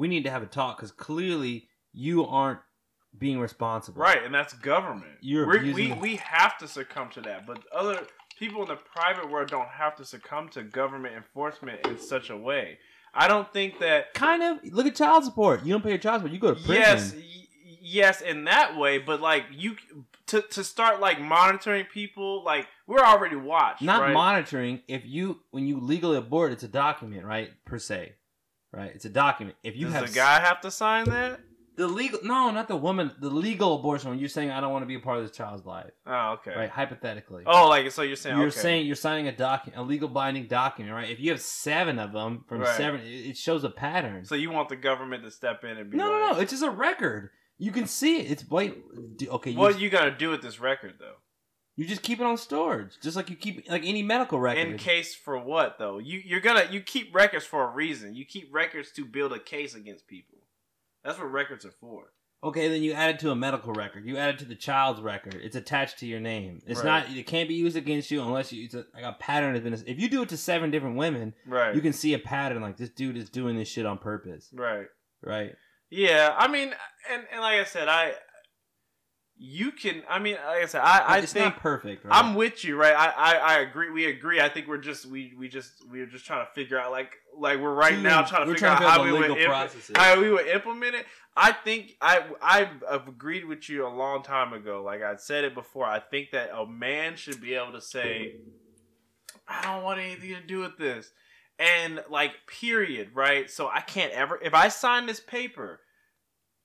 we need to have a talk because clearly you aren't being responsible. Right, and that's government. You're we the- we have to succumb to that, but other people in the private world don't have to succumb to government enforcement in such a way. I don't think that. Kind of. Look at child support. You don't pay your child support, you go to prison. Yes, y- yes, in that way, but like you to to start like monitoring people, like we're already watched. Not right? monitoring. If you when you legally abort, it's a document, right? Per se, right? It's a document. If you Does have the guy have to sign that? The legal no, not the woman. The legal abortion. When you're saying I don't want to be a part of this child's life, Oh, okay. right? Hypothetically, Oh, like so you're saying you're okay. saying you're signing a document, a legal binding document, right? If you have seven of them from Right. seven, it shows a pattern. so you want the government to step in and be no, like, no, no. It's just a record. You can see it. It's white. Okay, you, What you got to do with this record though? You just keep it on storage, just like you keep like any medical record. In case for what though? You you're gonna you keep records for a reason. You keep records to build a case against people. That's what records are for. Okay, then you add it to a medical record. You add it to the child's record. It's attached to your name. It's Right. not. It can't be used against you unless you. It's a, like a pattern has been. If you do it to seven different women, Right. you can see a pattern. Like this dude is doing this shit on purpose, Right. right? Yeah. I mean, and and like I said, I you can. I mean, like I said, I I it's think not perfect. Right? I'm with you, right? I, I I agree. We agree. I think we're just we we just we're just trying to figure out like like we're right Dude, now trying to we're figure trying to out how we would the legal implement, processes. how we would implement it. I think I I've, I've agreed with you a long time ago. Like I said it before. I think that a man should be able to say, I don't want anything to do with this, and like period, right? So I can't ever if I sign this paper.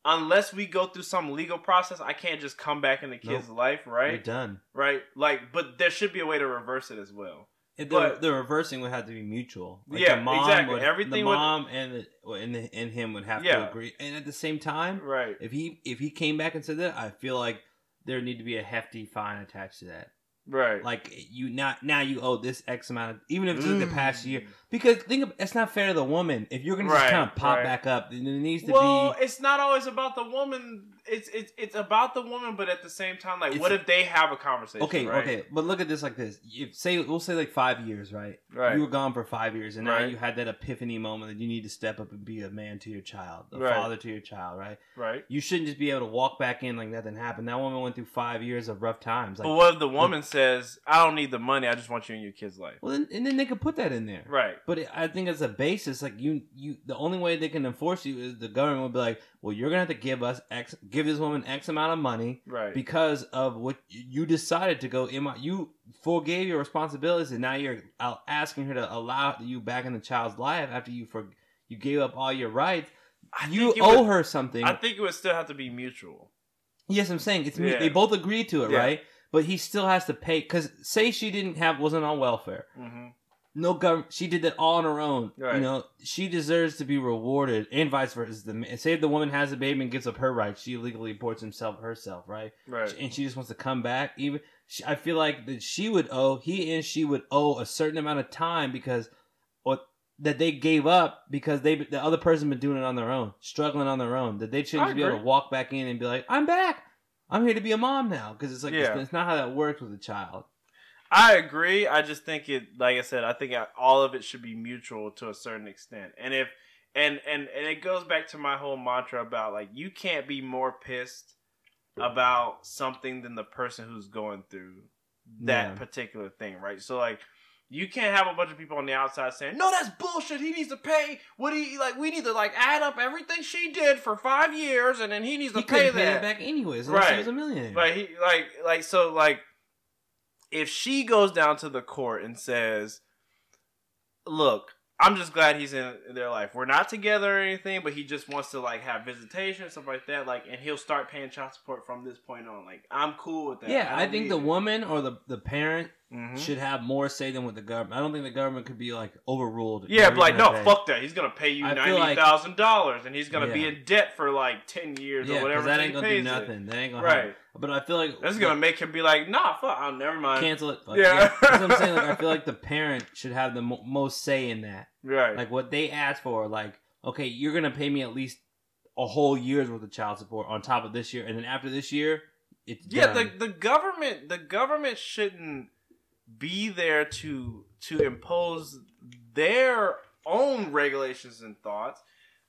Unless we go through some legal process, I can't just come back in the kid's life, right? You're done. right? Like, but there should be a way to reverse it as well. It, But- the, the reversing would have to be mutual. Yeah, the mom exactly. Would, Everything the would- mom and the and the, and him would have Yeah. to agree. And at the same time, Right. if he if he came back and said that, I feel like there need to be a hefty fine attached to that. Right. Like you not now you owe this X amount of even if it's in the past Mm. year because think of it's not fair to the woman if you're gonna just Right, kind of pop right. back up. Then there needs to well, be it's not always about the woman. It's it's it's about the woman, but at the same time, like, It's- what if they have a conversation? okay, right? okay. But look at this like this. If say we'll say like five years, right? Right. You were gone for five years, and now you had that epiphany moment that you need to step up and be a man to your child, a Right. father to your child, right? right. You shouldn't just be able to walk back in like nothing happened. That woman went through five years of rough times. Like, but what if the woman says, "I don't need the money. I just want you in your kid's life"? well, then, and then they could put that in there. Right. But it, I think as a basis, like you, you, the only way they can enforce you is the government will be like, well, you're gonna have to give us X, give this woman X amount of money Right. because of what you decided to go in. My, you forgave your responsibilities, and now you're out asking her to allow you back in the child's life after you for you gave up all your rights. I You owe would- her something. I think it would still have to be mutual. yes, I'm saying it's. Yeah. They both agreed to it, Yeah. right? But he still has to pay because say she didn't have wasn't on welfare. hmm no government. She did that all on her own. Right. You know, she deserves to be rewarded, and vice versa. The say if the woman has a baby and gives up her rights, she illegally aborts himself herself, right? Right. And she just wants to come back. Even she, I feel like that she would owe he and she would owe a certain amount of time because what that they gave up because they the other person been doing it on their own, struggling on their own. That they shouldn't I be able to walk back in and be like, "I'm back. I'm here to be a mom now." Because it's like Yeah. it's, it's not how that works with a child. I agree. I just think it, like I said, I think all of it should be mutual to a certain extent. And if, and and and it goes back to my whole mantra about like you can't be more pissed about something than the person who's going through that Yeah. particular thing, right? So like. You can't have a bunch of people on the outside saying, "No, that's bullshit. He needs to pay what he like. We need to like add up everything she did for five years, and then he needs to He pay pay that." it back anyways, he Right. was a millionaire. Like he like like so like if she goes down to the court and says, "Look, I'm just glad he's in their life. We're not together or anything, but he just wants to like have visitation and stuff like that. Like, and he'll start paying child support from this point on. Like, I'm cool with that. yeah, I don't think the it. woman or the the parent Mhm. should have more say than with the government. I don't think the government could be like overruled. Yeah, but like, no, pay. fuck that. He's gonna pay you I ninety like- thousand dollars, and he's gonna be in debt for like ten years Yeah, or whatever. that ain't gonna do pays it. nothing. That ain't gonna Right. happen. But I feel like That's gonna make him be like, nah, fuck. Oh, never mind. cancel it. Fuck Yeah. yeah, that's what I'm saying. Like I feel like the parent should have the mo- most say in that. right. Like what they ask for. Like okay, you're gonna pay me at least a whole year's worth of child support on top of this year, and then after this year, it's Yeah, the the government the government shouldn't be there to to impose their own regulations and thoughts.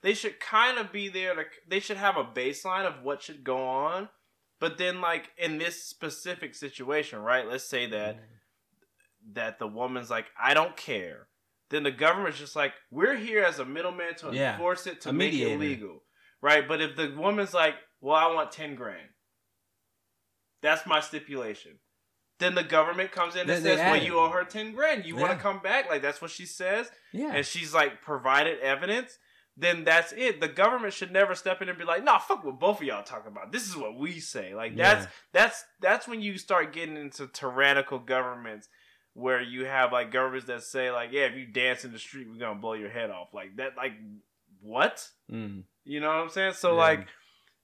They should kind of be there to they should have a baseline of what should go on. But then like in this specific situation, right? Let's say that that the woman's like, I don't care. Then the government's just like, we're here as a middleman to Yeah. enforce it to A make it legal. Right? But if the woman's like, well, I want 10 grand. That's my stipulation. Then the government comes in and they says, well, you owe her 10 grand. You want to come back? Like, that's what she says. yeah, And she's like, provided evidence. Then that's it. The government should never step in and be like, "Nah, fuck what both of y'all talking about. This is what we say." Like that's Yeah. that's that's when you start getting into tyrannical governments where you have like governments that say like, "Yeah, if you dance in the street, we're gonna blow your head off." Like that. Like what? Mm. You know what I'm saying? So Yeah. like,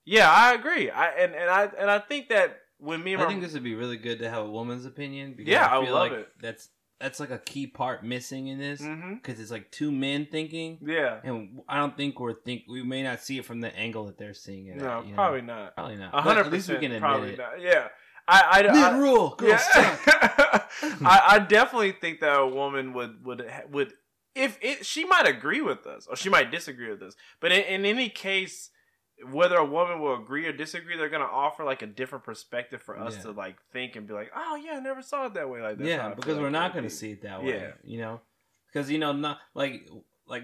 yeah, I agree. I and and I and I think that when me and I think this would be really good to have a woman's opinion. Because Yeah, I I love like it. That's that's like a key part missing in this mm-hmm. because it's like two men thinking, yeah, and I don't think we're think we may not see it from the angle that they're seeing it. no, at, you know? probably not. probably not. Hundred least we percent, can admit probably it. not. Yeah, I I, I rule, suck. I, I definitely think that a woman would would would if it she might agree with us or she might disagree with us, but in, in any case, whether a woman will agree or disagree, they're gonna offer like a different perspective for us Yeah. to like think and be like, oh yeah, I never saw it that way. Like that's yeah, because we're it not going be. to see it that way. Yeah. you know, because you know, not like like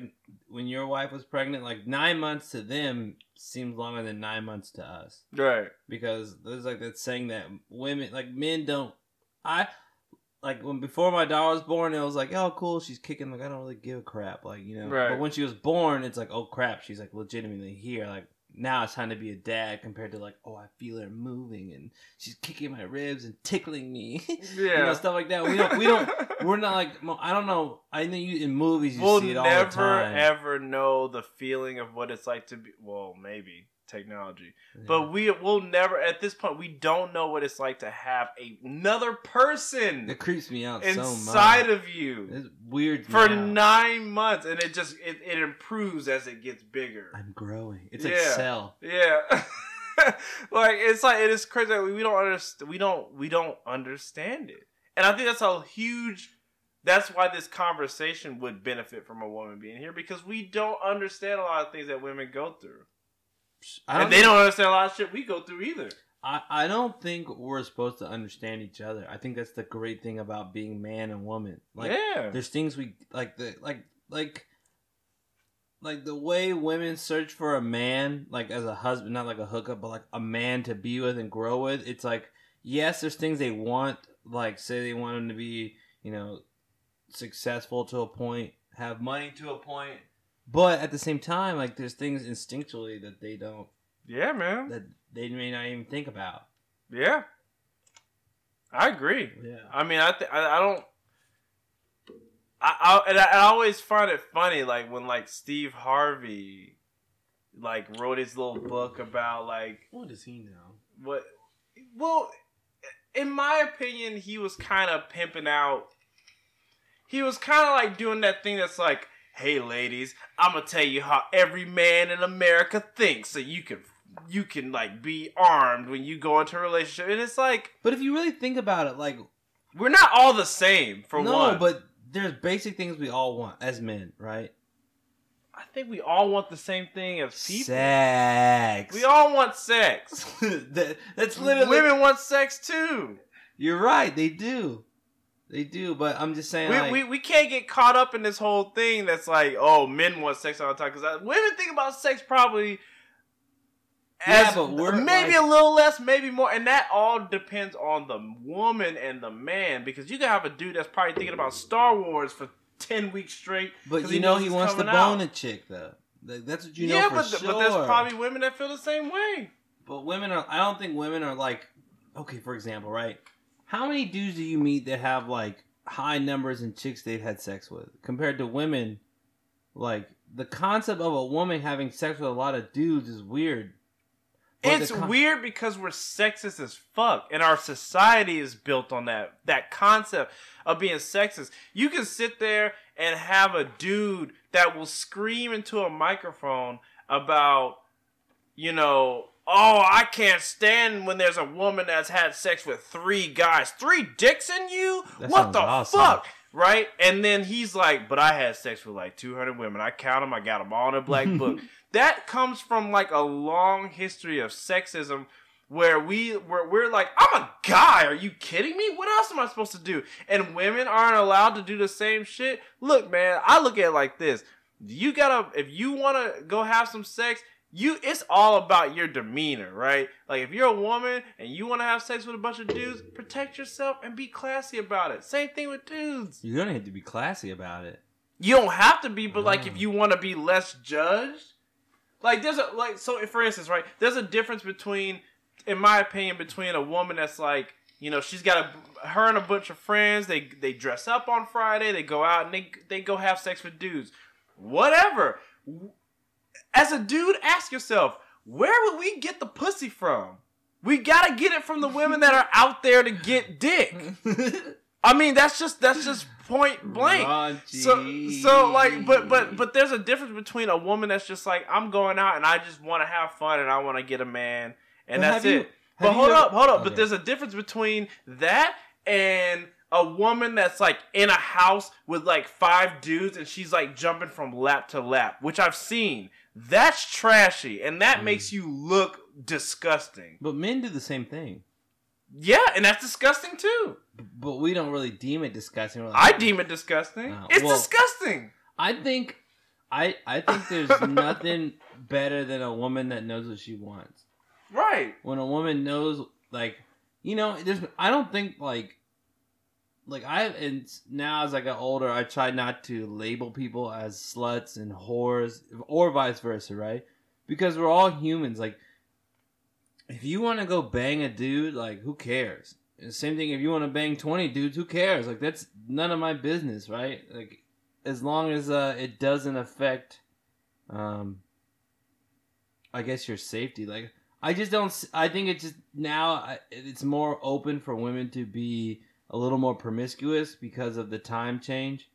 when your wife was pregnant, like nine months to them seems longer than nine months to us. right. because there's like that saying that women like men don't i like when before my daughter was born it was like oh cool she's kicking like i don't really give a crap like you know Right. but when she was born it's like oh crap she's like legitimately here like now it's time to be a dad compared to like oh i feel her moving and she's kicking my ribs and tickling me you Yeah. know stuff like that we don't we don't we're not like i don't know i know you in movies you we'll see it all never the time ever know the feeling of what it's like to be. Well, maybe technology, Yeah. but we will never. At this point, we don't know what it's like to have another person it creeps me out so much inside of you it's weird for nine months, and it just it, it improves as it gets bigger. i'm growing it's like Yeah. cell Yeah. like it's like it is crazy. Like, we don't understand. We don't. We don't understand it, and I think that's a huge. That's why this conversation would benefit from a woman being here because we don't understand a lot of things that women go through, I and they don't understand a lot of shit we go through either. I, I don't think we're supposed to understand each other. I think that's the great thing about being man and woman. Like yeah, there's things we like the like like like the way women search for a man, like as a husband, not like a hookup, but like a man to be with and grow with. It's like yes, there's things they want, like say they want him to be, you know, successful to a point, have money to a point, but at the same time, like there's things instinctually that they don't yeah, man, that they may not even think about. yeah. I agree. Yeah. I mean, I th- I, I don't. I, I and I, I always find it funny, like when like Steve Harvey, like wrote his little book about like What does he know? what. Well, in my opinion, he was kind of pimping out. He was kind of like doing that thing that's like, "Hey, ladies, I'm gonna tell you how every man in America thinks, so you can you can like be armed when you go into a relationship." And it's like But if you really think about it, like we're not all the same. For no, one, No, but there's basic things we all want as men, right? I think we all want the same thing as people. Sex. We all want sex. that, that's literally. Women want sex too. You're right. They do. They do. But I'm just saying, We, like, we, we can't get caught up in this whole thing that's like, oh, men want sex all the time. Because women think about sex probably as we're, maybe like- a little less, maybe more. And that all depends on the woman and the man. Because you can have a dude that's probably thinking about Star Wars for 10 weeks straight. But you know he wants to bone out. a chick though. Like, That's what you know yeah, but, sure. but there's probably women that feel the same way. But women are. I don't think women are like. Okay, for example, right? How many dudes do you meet that have like high numbers and chicks they've had sex with compared to women? Like the concept of a woman having sex with a lot of dudes is weird. But It's con- weird because we're sexist as fuck, and our society is built on that that concept of being sexist. You can sit there and have a dude that will scream into a microphone about, you know, oh, I can't stand when there's a woman that's had sex with three guys, three dicks in you. That what the awesome. fuck? Right? And then he's like, but I had sex with like 200 women. I count them. I got them all in a black book that comes from like a long history of sexism where we where we're like i'm a guy are you kidding me what else am i supposed to do and women aren't allowed to do the same shit look man i look at it like this you gotta if you want to go have some sex you it's all about your demeanor right like if you're a woman and you want to have sex with a bunch of dudes protect yourself and be classy about it same thing with dudes You're gonna have to be classy about it. you don't have to be, but like if you want to be less judged, like there's a like so for instance, right? There's a difference between, in my opinion, between a woman that's like you know she's got a her and a bunch of friends. They they dress up on Friday. They go out and they they go have sex with dudes. Whatever. As a dude, ask yourself, where would we get the pussy from? We gotta get it from the women that are out there to get dick. I mean, that's just that's just point blank. So so like but but but there's a difference between a woman that's just like I'm going out and I just want to have fun and I want to get a man and But that's have you- it. But hold ever- up, hold up. Okay. But there's a difference between that and a woman that's like in a house with like five dudes and she's like jumping from lap to lap, which I've seen. That's trashy and that Mm. makes you look disgusting. But men do the same thing. Yeah, and that's disgusting too. But we don't really deem it disgusting. We're I deem it disgusting. Oh, it's well- disgusting. I think, I I think there's nothing better than a woman that knows what she wants. Right. When a woman knows, like, you know, there's. I don't think like, like I and now as I got older, I try not to label people as sluts and whores or vice versa, right? Because we're all humans. Like, if you want to go bang a dude, like, who cares? And same thing if you want to bang 20 dudes, who cares? Like, that's none of my business, right? Like, as long as uh, it doesn't affect, um, I guess your safety. Like, I just don't. I think it's just now it's more open for women to be a little more promiscuous because of the time change.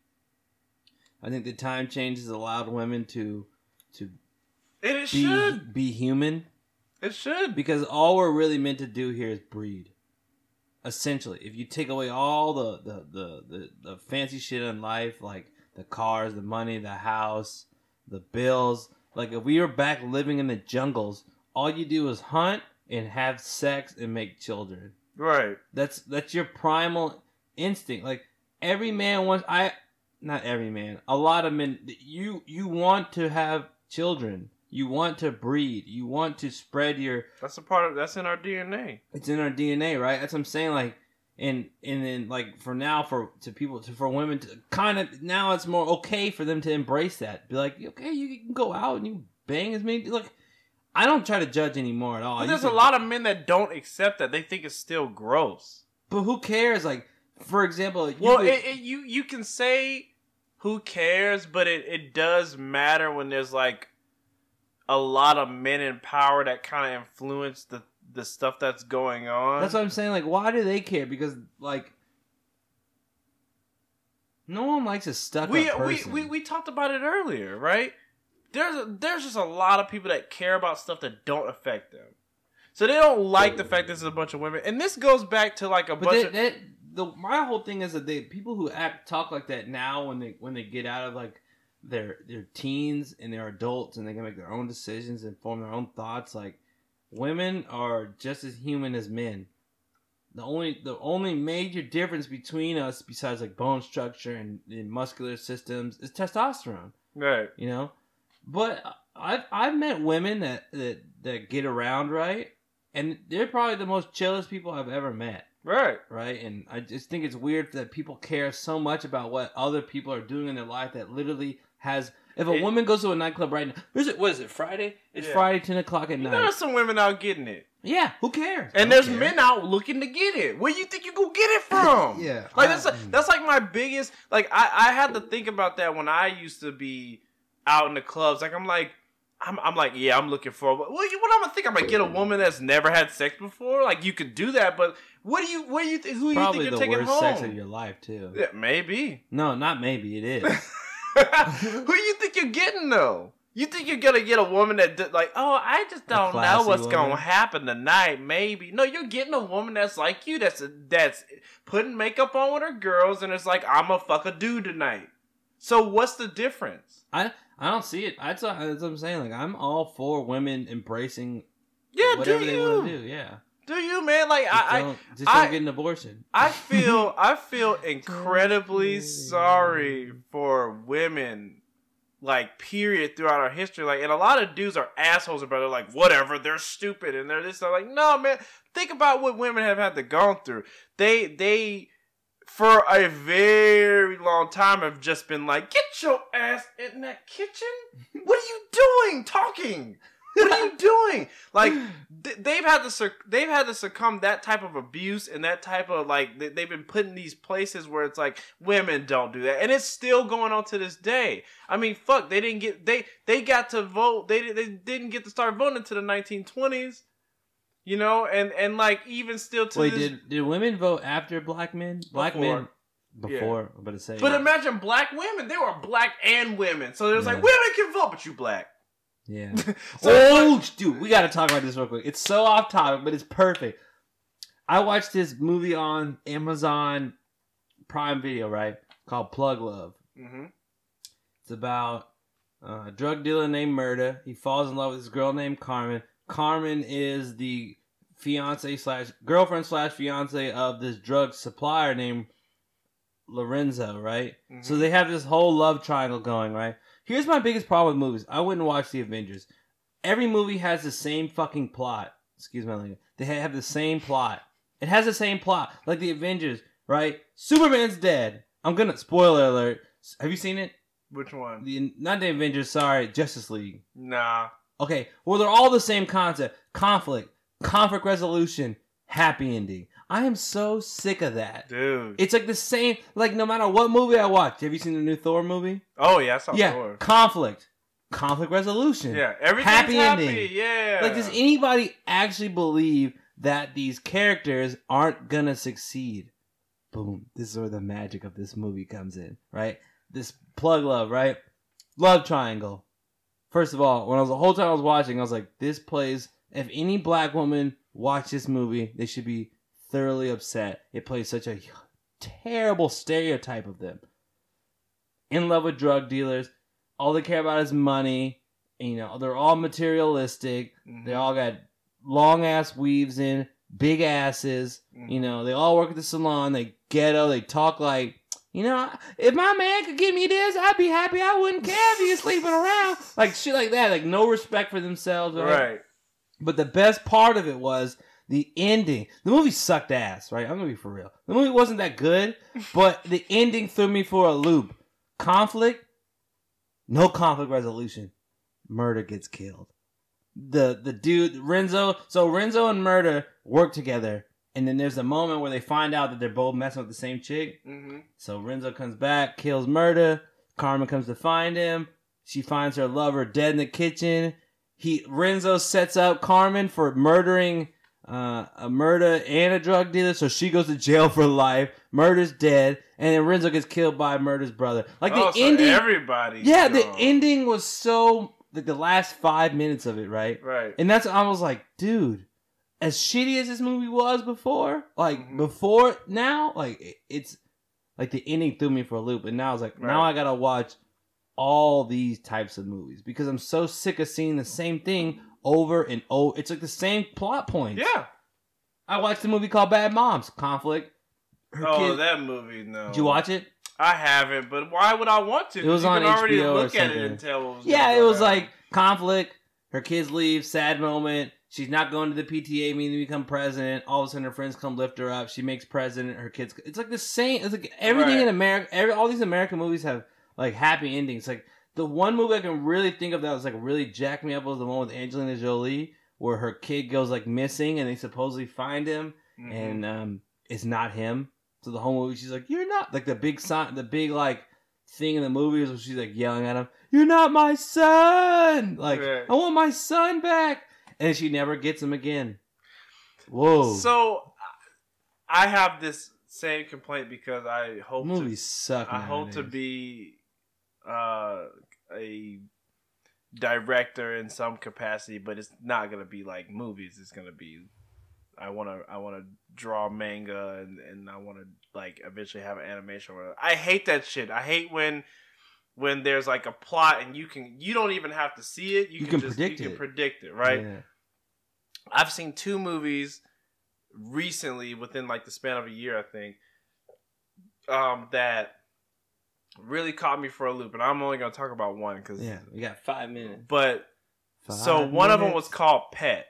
I think the time change has allowed women to to And it be should. be human It should. because all we're really meant to do here is breed. Essentially, if you take away all the the, the, the, the fancy shit in life, like the cars, the money, the house, the bills, like if we were back living in the jungles, all you do is hunt and have sex and make children. Right. That's that's your primal instinct. Like every man wants I not every man. A lot of men you you want to have children. You want to breed. You want to spread your That's a part of that's in our DNA. it's in our DNA, right? That's what I'm saying like and and then like for now for to people to for women to kind of now it's more okay for them to embrace that. Be like, "Okay, you can go out and you bang as many look I don't try to judge anymore at all. But there's a lot of men that don't accept that. They think it's still gross. But who cares? Like, for example, you Well, could- it, it, you you can say who cares, but it, it does matter when there's like a lot of men in power that kind of influence the the stuff that's going on. That's what I'm saying. Like, why do they care? Because like, No one likes a stuck we, we we we talked about it earlier, right? There's there's just a lot of people that care about stuff that don't affect them, so they don't like the fact this is a bunch of women. And this goes back to like a but bunch that, of that, the my whole thing is that they people who act talk like that now when they when they get out of like their their teens and they're adults and they can make their own decisions and form their own thoughts. Like women are just as human as men. The only the only major difference between us, besides like bone structure and, and muscular systems, is testosterone. right. You know, but I've I've met women that that that get around right, and they're probably the most chillest people I've ever met Right. right? And I just think it's weird that people care so much about what other people are doing in their life that literally has. If a It- woman goes to a nightclub right now, is it? What is it? Friday? It's Yeah. Friday, ten o'clock at You night. there's some women out getting it, Yeah, who cares? and there's care. men out looking to get it. Where you think you gonna get it from? Yeah, like that's like, that's like my biggest. Like I I had to think about that when I used to be out in the clubs. Like I'm like. I'm, I'm like, yeah, I'm looking for. What, what, what I'm gonna think? I'm gonna get a woman that's never had sex before. Like you could do that, but what do you? What do you think? Who do you think you're taking worst home? sex of your life too. Yeah, maybe. No, not maybe. It is. Who do you think you're getting though? You think you're gonna get a woman that did, like, oh, I just don't know what's woman? gonna happen tonight. Maybe no, you're getting a woman that's like you, that's that's putting makeup on with her girls, and it's like I'm a fuck a dude tonight. So what's the difference? I I don't see it. That's what, that's what I'm saying. Like I'm all for women embracing Yeah, whatever do they you? want to do. Yeah, Do you, man? Like just I, I, don't, just I- don't get an abortion. I feel I feel incredibly sorry for women like period throughout our history like and a lot of dudes are assholes about it like whatever they're stupid and they're this they're like no man think about what women have had to go through they they for a very long time have just been like get your ass in that kitchen. What are you doing? Talking. What are you doing? Like they've had to they've had to succumb that type of abuse and that type of like they- they've been put in these places where it's like women don't do that. And it's still going on to this day. I mean fuck they didn't get they they got to vote. They, they didn't get to start voting until the 1920s you know and and like even still to Wait, this did did women vote after black men? Black men Yeah. before. I'm about to say. but imagine black women they were black and women so it was like women can vote but you black yeah. so oh, dude, we got to talk about this real quick. It's so off topic, but it's perfect. I watched this movie on Amazon Prime Video, right? Called Plug Love. hmm It's about uh, a drug dealer named Murda. He falls in love with this girl named Carmen. Carmen is the fiance slash girlfriend slash fiance of this drug supplier named Lorenzo, right? So mm-hmm. they have this whole love triangle going, right? Here's my biggest problem with movies. I wouldn't watch the Avengers. Every movie has the same fucking plot. Excuse my language. They have the same plot. It has the same plot. Like the Avengers, right? Superman's dead. I'm gonna spoiler alert. Have you seen it? which one The not the Avengers, sorry, Justice League. nah Okay, well they're all the same concept. Conflict, conflict resolution, happy ending. I am so sick of that. dude It's like the same. Like no matter what movie I watch. Have you seen the new Thor movie? oh yeah i saw yeah, Thor. conflict, conflict resolution. Yeah, everything's Happy happy. ending. Yeah. Like, does anybody actually believe that these characters aren't gonna succeed? Boom. This is where the magic of this movie comes in, right? This plug love, right? Love triangle. First of all, when I was the whole time I was watching, I was like, this plays. If any black woman watch this movie, they should be thoroughly upset. It plays such a terrible stereotype of them. In love with drug dealers, all they care about is money. and, You know, they're all materialistic. Mhm. They all got long ass weaves in, big asses. Mhm. You know, they all work at the salon. They ghetto. They talk like, you know, if my man could give me this, I'd be happy. I wouldn't care if he was sleeping around. Like shit like that. Like no respect for themselves. Right? right. But the best part of it was the ending. The movie sucked ass, right? I'm gonna be for real. The movie wasn't that good, but the ending threw me for a loop. Conflict, no conflict resolution. Murder gets killed. The the dude Renzo. So Renzo and Murder work together, and then there's a moment where they find out that they're both messing with the same chick. hmm So Renzo comes back, kills Murda. Carmen comes to find him. She finds her lover dead in the kitchen. He Renzo sets up Carmen for murdering uh, a murder and a drug dealer, so she goes to jail for life. Murder's dead, and then Renzo gets killed by Murder's brother. Like the oh, so ending, everybody. yeah, the ending was so like the last five minutes of it, right? Right. And that's I was like, dude, as shitty as this movie was before, like Mhm. before now, like it's like the ending threw me for a loop, and now I was like, now I gotta watch all these types of movies because I'm so sick of seeing the same thing over and over. It's like the same plot points. Yeah. I watched a movie called Bad Moms. Conflict. Her oh, kid- that movie. No. Did you watch it? I haven't, but why would I want to? It was you on can already HBO or it something. and tell what was Yeah, it was like conflict. Her kids leave, sad moment. She's not going to the PTA meeting to become president. All of a sudden, her friends come lift her up. She makes president. Her kids. It's like the same. It's like everything Right. in America. Every, all these American movies have like happy endings. Like the one movie I can really think of that was like really jacked me up was the one with Angelina Jolie, where her kid goes like missing and they supposedly find him Mhm. and um, it's not him. So the whole movie, she's like, "You're not like the big sign, the big like thing in the movie is where she's like yelling at him, "You're not my son! Like Right. I want my son back!" And she never gets him again. Whoa! So I have this same complaint because I hope movies suck. to I hope to be uh, a director in some capacity, but it's not gonna be like movies. It's gonna be I want to I want to draw manga and, and I want to like eventually have an animation. Or whatever. I hate that shit. I hate when when there's like a plot and you can you don't even have to see it. You, You can, can just predict you can it. predict it, right? Yeah. I've seen two movies recently within like the span of a year, I think, um, that really caught me for a loop. And I'm only gonna talk about one because, Yeah, we got five minutes. but so Five one of them was called Pet.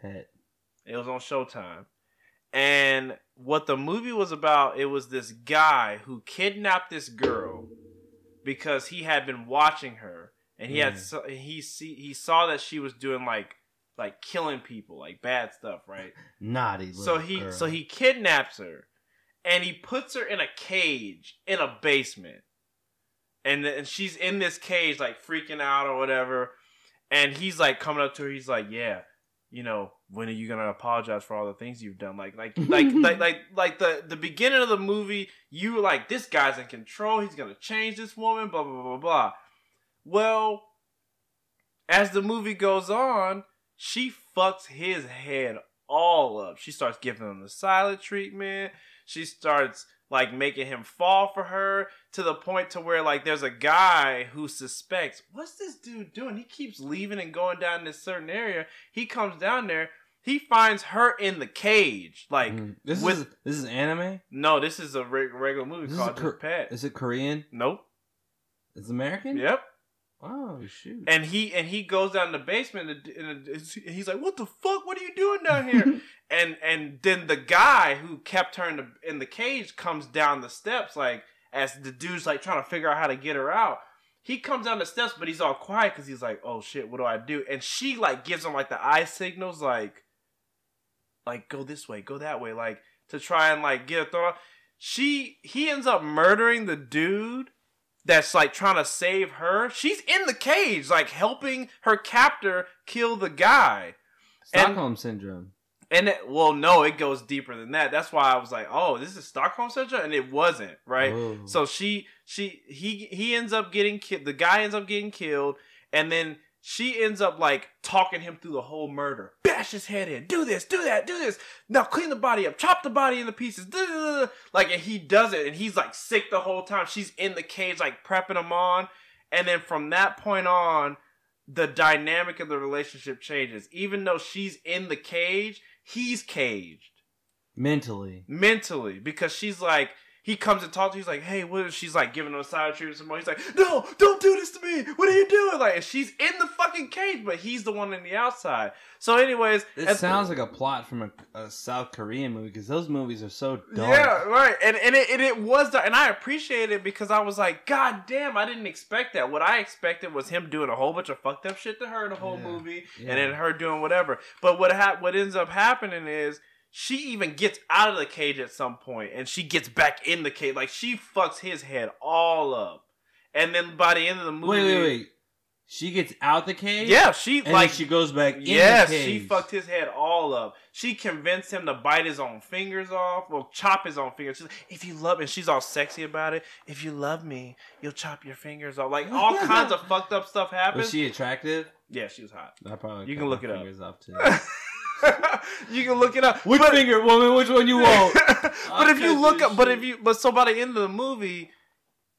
Pet. It was on Showtime. And what the movie was about, it was this guy who kidnapped this girl because he had been watching her and he had so, he see he saw that she was doing like like killing people, like bad stuff, right? Naughty. So he girl. so he kidnaps her and he puts her in a cage in a basement. And and she's in this cage like freaking out or whatever. And he's like coming up to her, he's like, Yeah, you know, when are you gonna apologize for all the things you've done? Like like like like like like the the beginning of the movie, you were like, This guy's in control, he's gonna change this woman, blah blah blah blah blah. Well, as the movie goes on, she fucks his head all up. She starts giving him the silent treatment. She starts like making him fall for her to the point to where like there's a guy who suspects what's this dude doing? He keeps leaving and going down this certain area. He comes down there. He finds her in the cage. Like Mm. this with- is this is anime. no, this is a reg- regular movie This is called Kor- Pet. Is it Korean? Nope. It's American. Yep. Oh shoot. And he and he goes down the basement and, and he's like, "What the fuck? What are you doing down here?" and and then the guy who kept her in the in the cage comes down the steps like as the dude's like trying to figure out how to get her out. He comes down the steps, but he's all quiet because he's like, "Oh shit, what do I do?" And she like gives him like the eye signals, like, like go this way, go that way, like to try and like get a throw. She he ends up murdering the dude that's like trying to save her. She's in the cage, like helping her captor kill the guy. Stockholm syndrome. And it, well, no, it goes deeper than that. That's why I was like, "Oh, this is Stockholm syndrome," and it wasn't right. Whoa. So she, she, he, he ends up getting killed. The guy ends up getting killed, and then she ends up like talking him through the whole murder. Bash his head in. Do this. Do that. Do this. Now clean the body up. Chop the body into pieces. duh, duh, duh. Like, and he does it, and he's like sick the whole time. She's in the cage, like prepping him on, and then from that point on, the dynamic of the relationship changes. Even though she's in the cage, he's caged mentally. mentally because she's like he comes and talks to you, he's like, hey, what is she's like giving him a side treatment some more. He's like, No, don't do this to me. What are you doing? Like and she's in the fucking cage, but he's the one in the outside. So anyways, It as- sounds like a plot from a, a South Korean movie because those movies are so dark. Yeah, right. And and it, and it was dark, and I appreciate it because I was like, God damn, I didn't expect that. What I expected was him doing a whole bunch of fucked up shit to her in the whole Yeah. movie, Yeah. and then her doing whatever. But what hap- what ends up happening is she even gets out of the cage at some point, and she gets back in the cage. Like she fucks his head all up, and then by the end of the movie, Wait, wait, wait. she gets out the cage. Yeah, she like she goes back. Yes, in the she fucked his head all up. She convinced him to bite his own fingers off, or chop his own fingers. She's like, if you love, and she's all sexy about it. If you love me, you'll chop your fingers off. Like oh, all kinds of fucked up stuff happens. Was she attractive? yeah, she was hot. I probably You can look it up. Off too. you can look it up. Which But- finger, woman? Which one you want? but if you look up, but if you, but so by the end of the movie,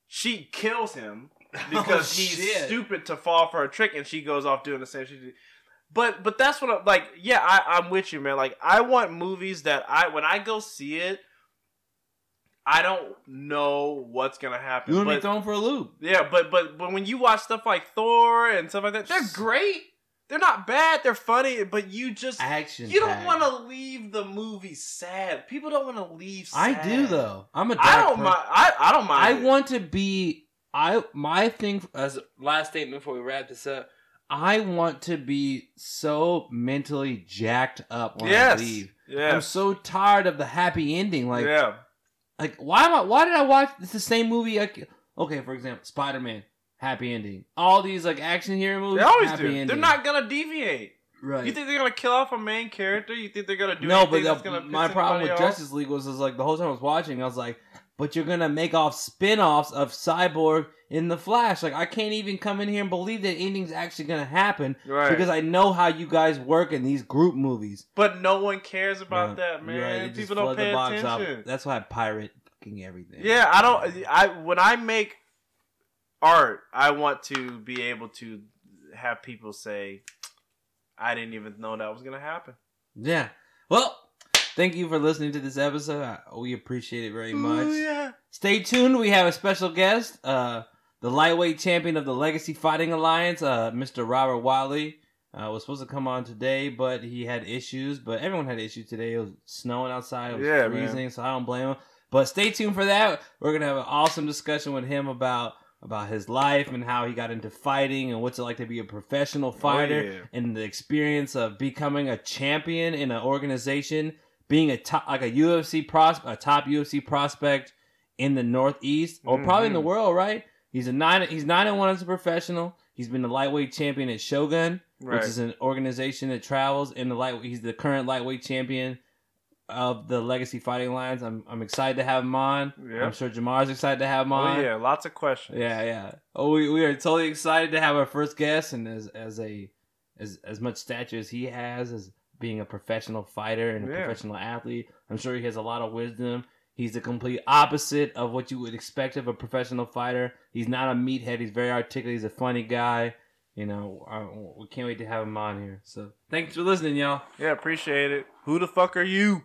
she kills him because Oh, he's shit. stupid to fall for a trick, and she goes off doing the same shit. But but that's what I'm like. Yeah, I, I'm with you, man. Like I want movies that I when I go see it, I don't know what's gonna happen. You want to be but, thrown for a loop? yeah, but but but when you watch stuff like Thor and stuff like that, they're great. They're not bad. They're funny, but you just Action. you don't want to leave the movie sad. People don't want to leave. I do though. I'm a. Dark I don't person. mind. I, I don't I mind. it. want to be. I my thing as last statement before we wrap this up. I want to be so mentally jacked up when yes. I leave. Yeah. I'm so tired of the happy ending. Like, yeah. like why am I? Why did I watch? It's the same movie. Like, okay, for example, Spider Man, happy ending. All these like action hero movies, They always happy do. ending. They're not gonna deviate. right. You think they're gonna kill off a main character? You think they're gonna do no, but the- gonna my problem with off? Justice League was, is like the whole time I was watching, I was like, but you're gonna make off spin-offs of Cyborg in the Flash. Like I can't even come in here and believe that ending's actually gonna happen Right. because I know how you guys work in these group movies. but no one cares about Yeah, that, man. right, People don't pay attention. office. That's why I pirate fucking everything. Yeah, I don't. I when I make art, I want to be able to have people say, "I didn't even know that was gonna happen." Yeah. Well, thank you for listening to this episode. We appreciate it very much. Ooh, yeah. Stay tuned. We have a special guest, uh, the lightweight champion of the Legacy Fighting Alliance, uh, Mr. Robert Watley. Uh, was supposed to come on today, but he had issues. But everyone had issues today. It was snowing outside. It was Yeah, man. freezing, so I don't blame him. But stay tuned for that. We're gonna have an awesome discussion with him about about his life and how he got into fighting and what's it like to be a professional fighter Oh, yeah. and the experience of becoming a champion in an organization, being a top like a UFC pros a top UFC prospect in the Northeast or probably in the Mhm. world, right? He's a nine. He's nine and one as a professional. He's been the lightweight champion at Shogun, Right. which is an organization that travels in the light. He's the current lightweight champion of the Legacy Fighting Alliance. I'm I'm excited to have him on. Yeah. I'm sure Jamar's excited to have him on. Oh yeah, lots of questions. Yeah, yeah. Oh, we, we are totally excited to have our first guest, and as as a as as much stature as he has as being a professional fighter and a Yeah. professional athlete, I'm sure he has a lot of wisdom. He's the complete opposite of what you would expect of a professional fighter. He's not a meathead. He's very articulate. He's a funny guy. You know, uh, we can't wait to have him on here. So, thanks for listening, y'all. Yeah, appreciate it. Who the fuck are you?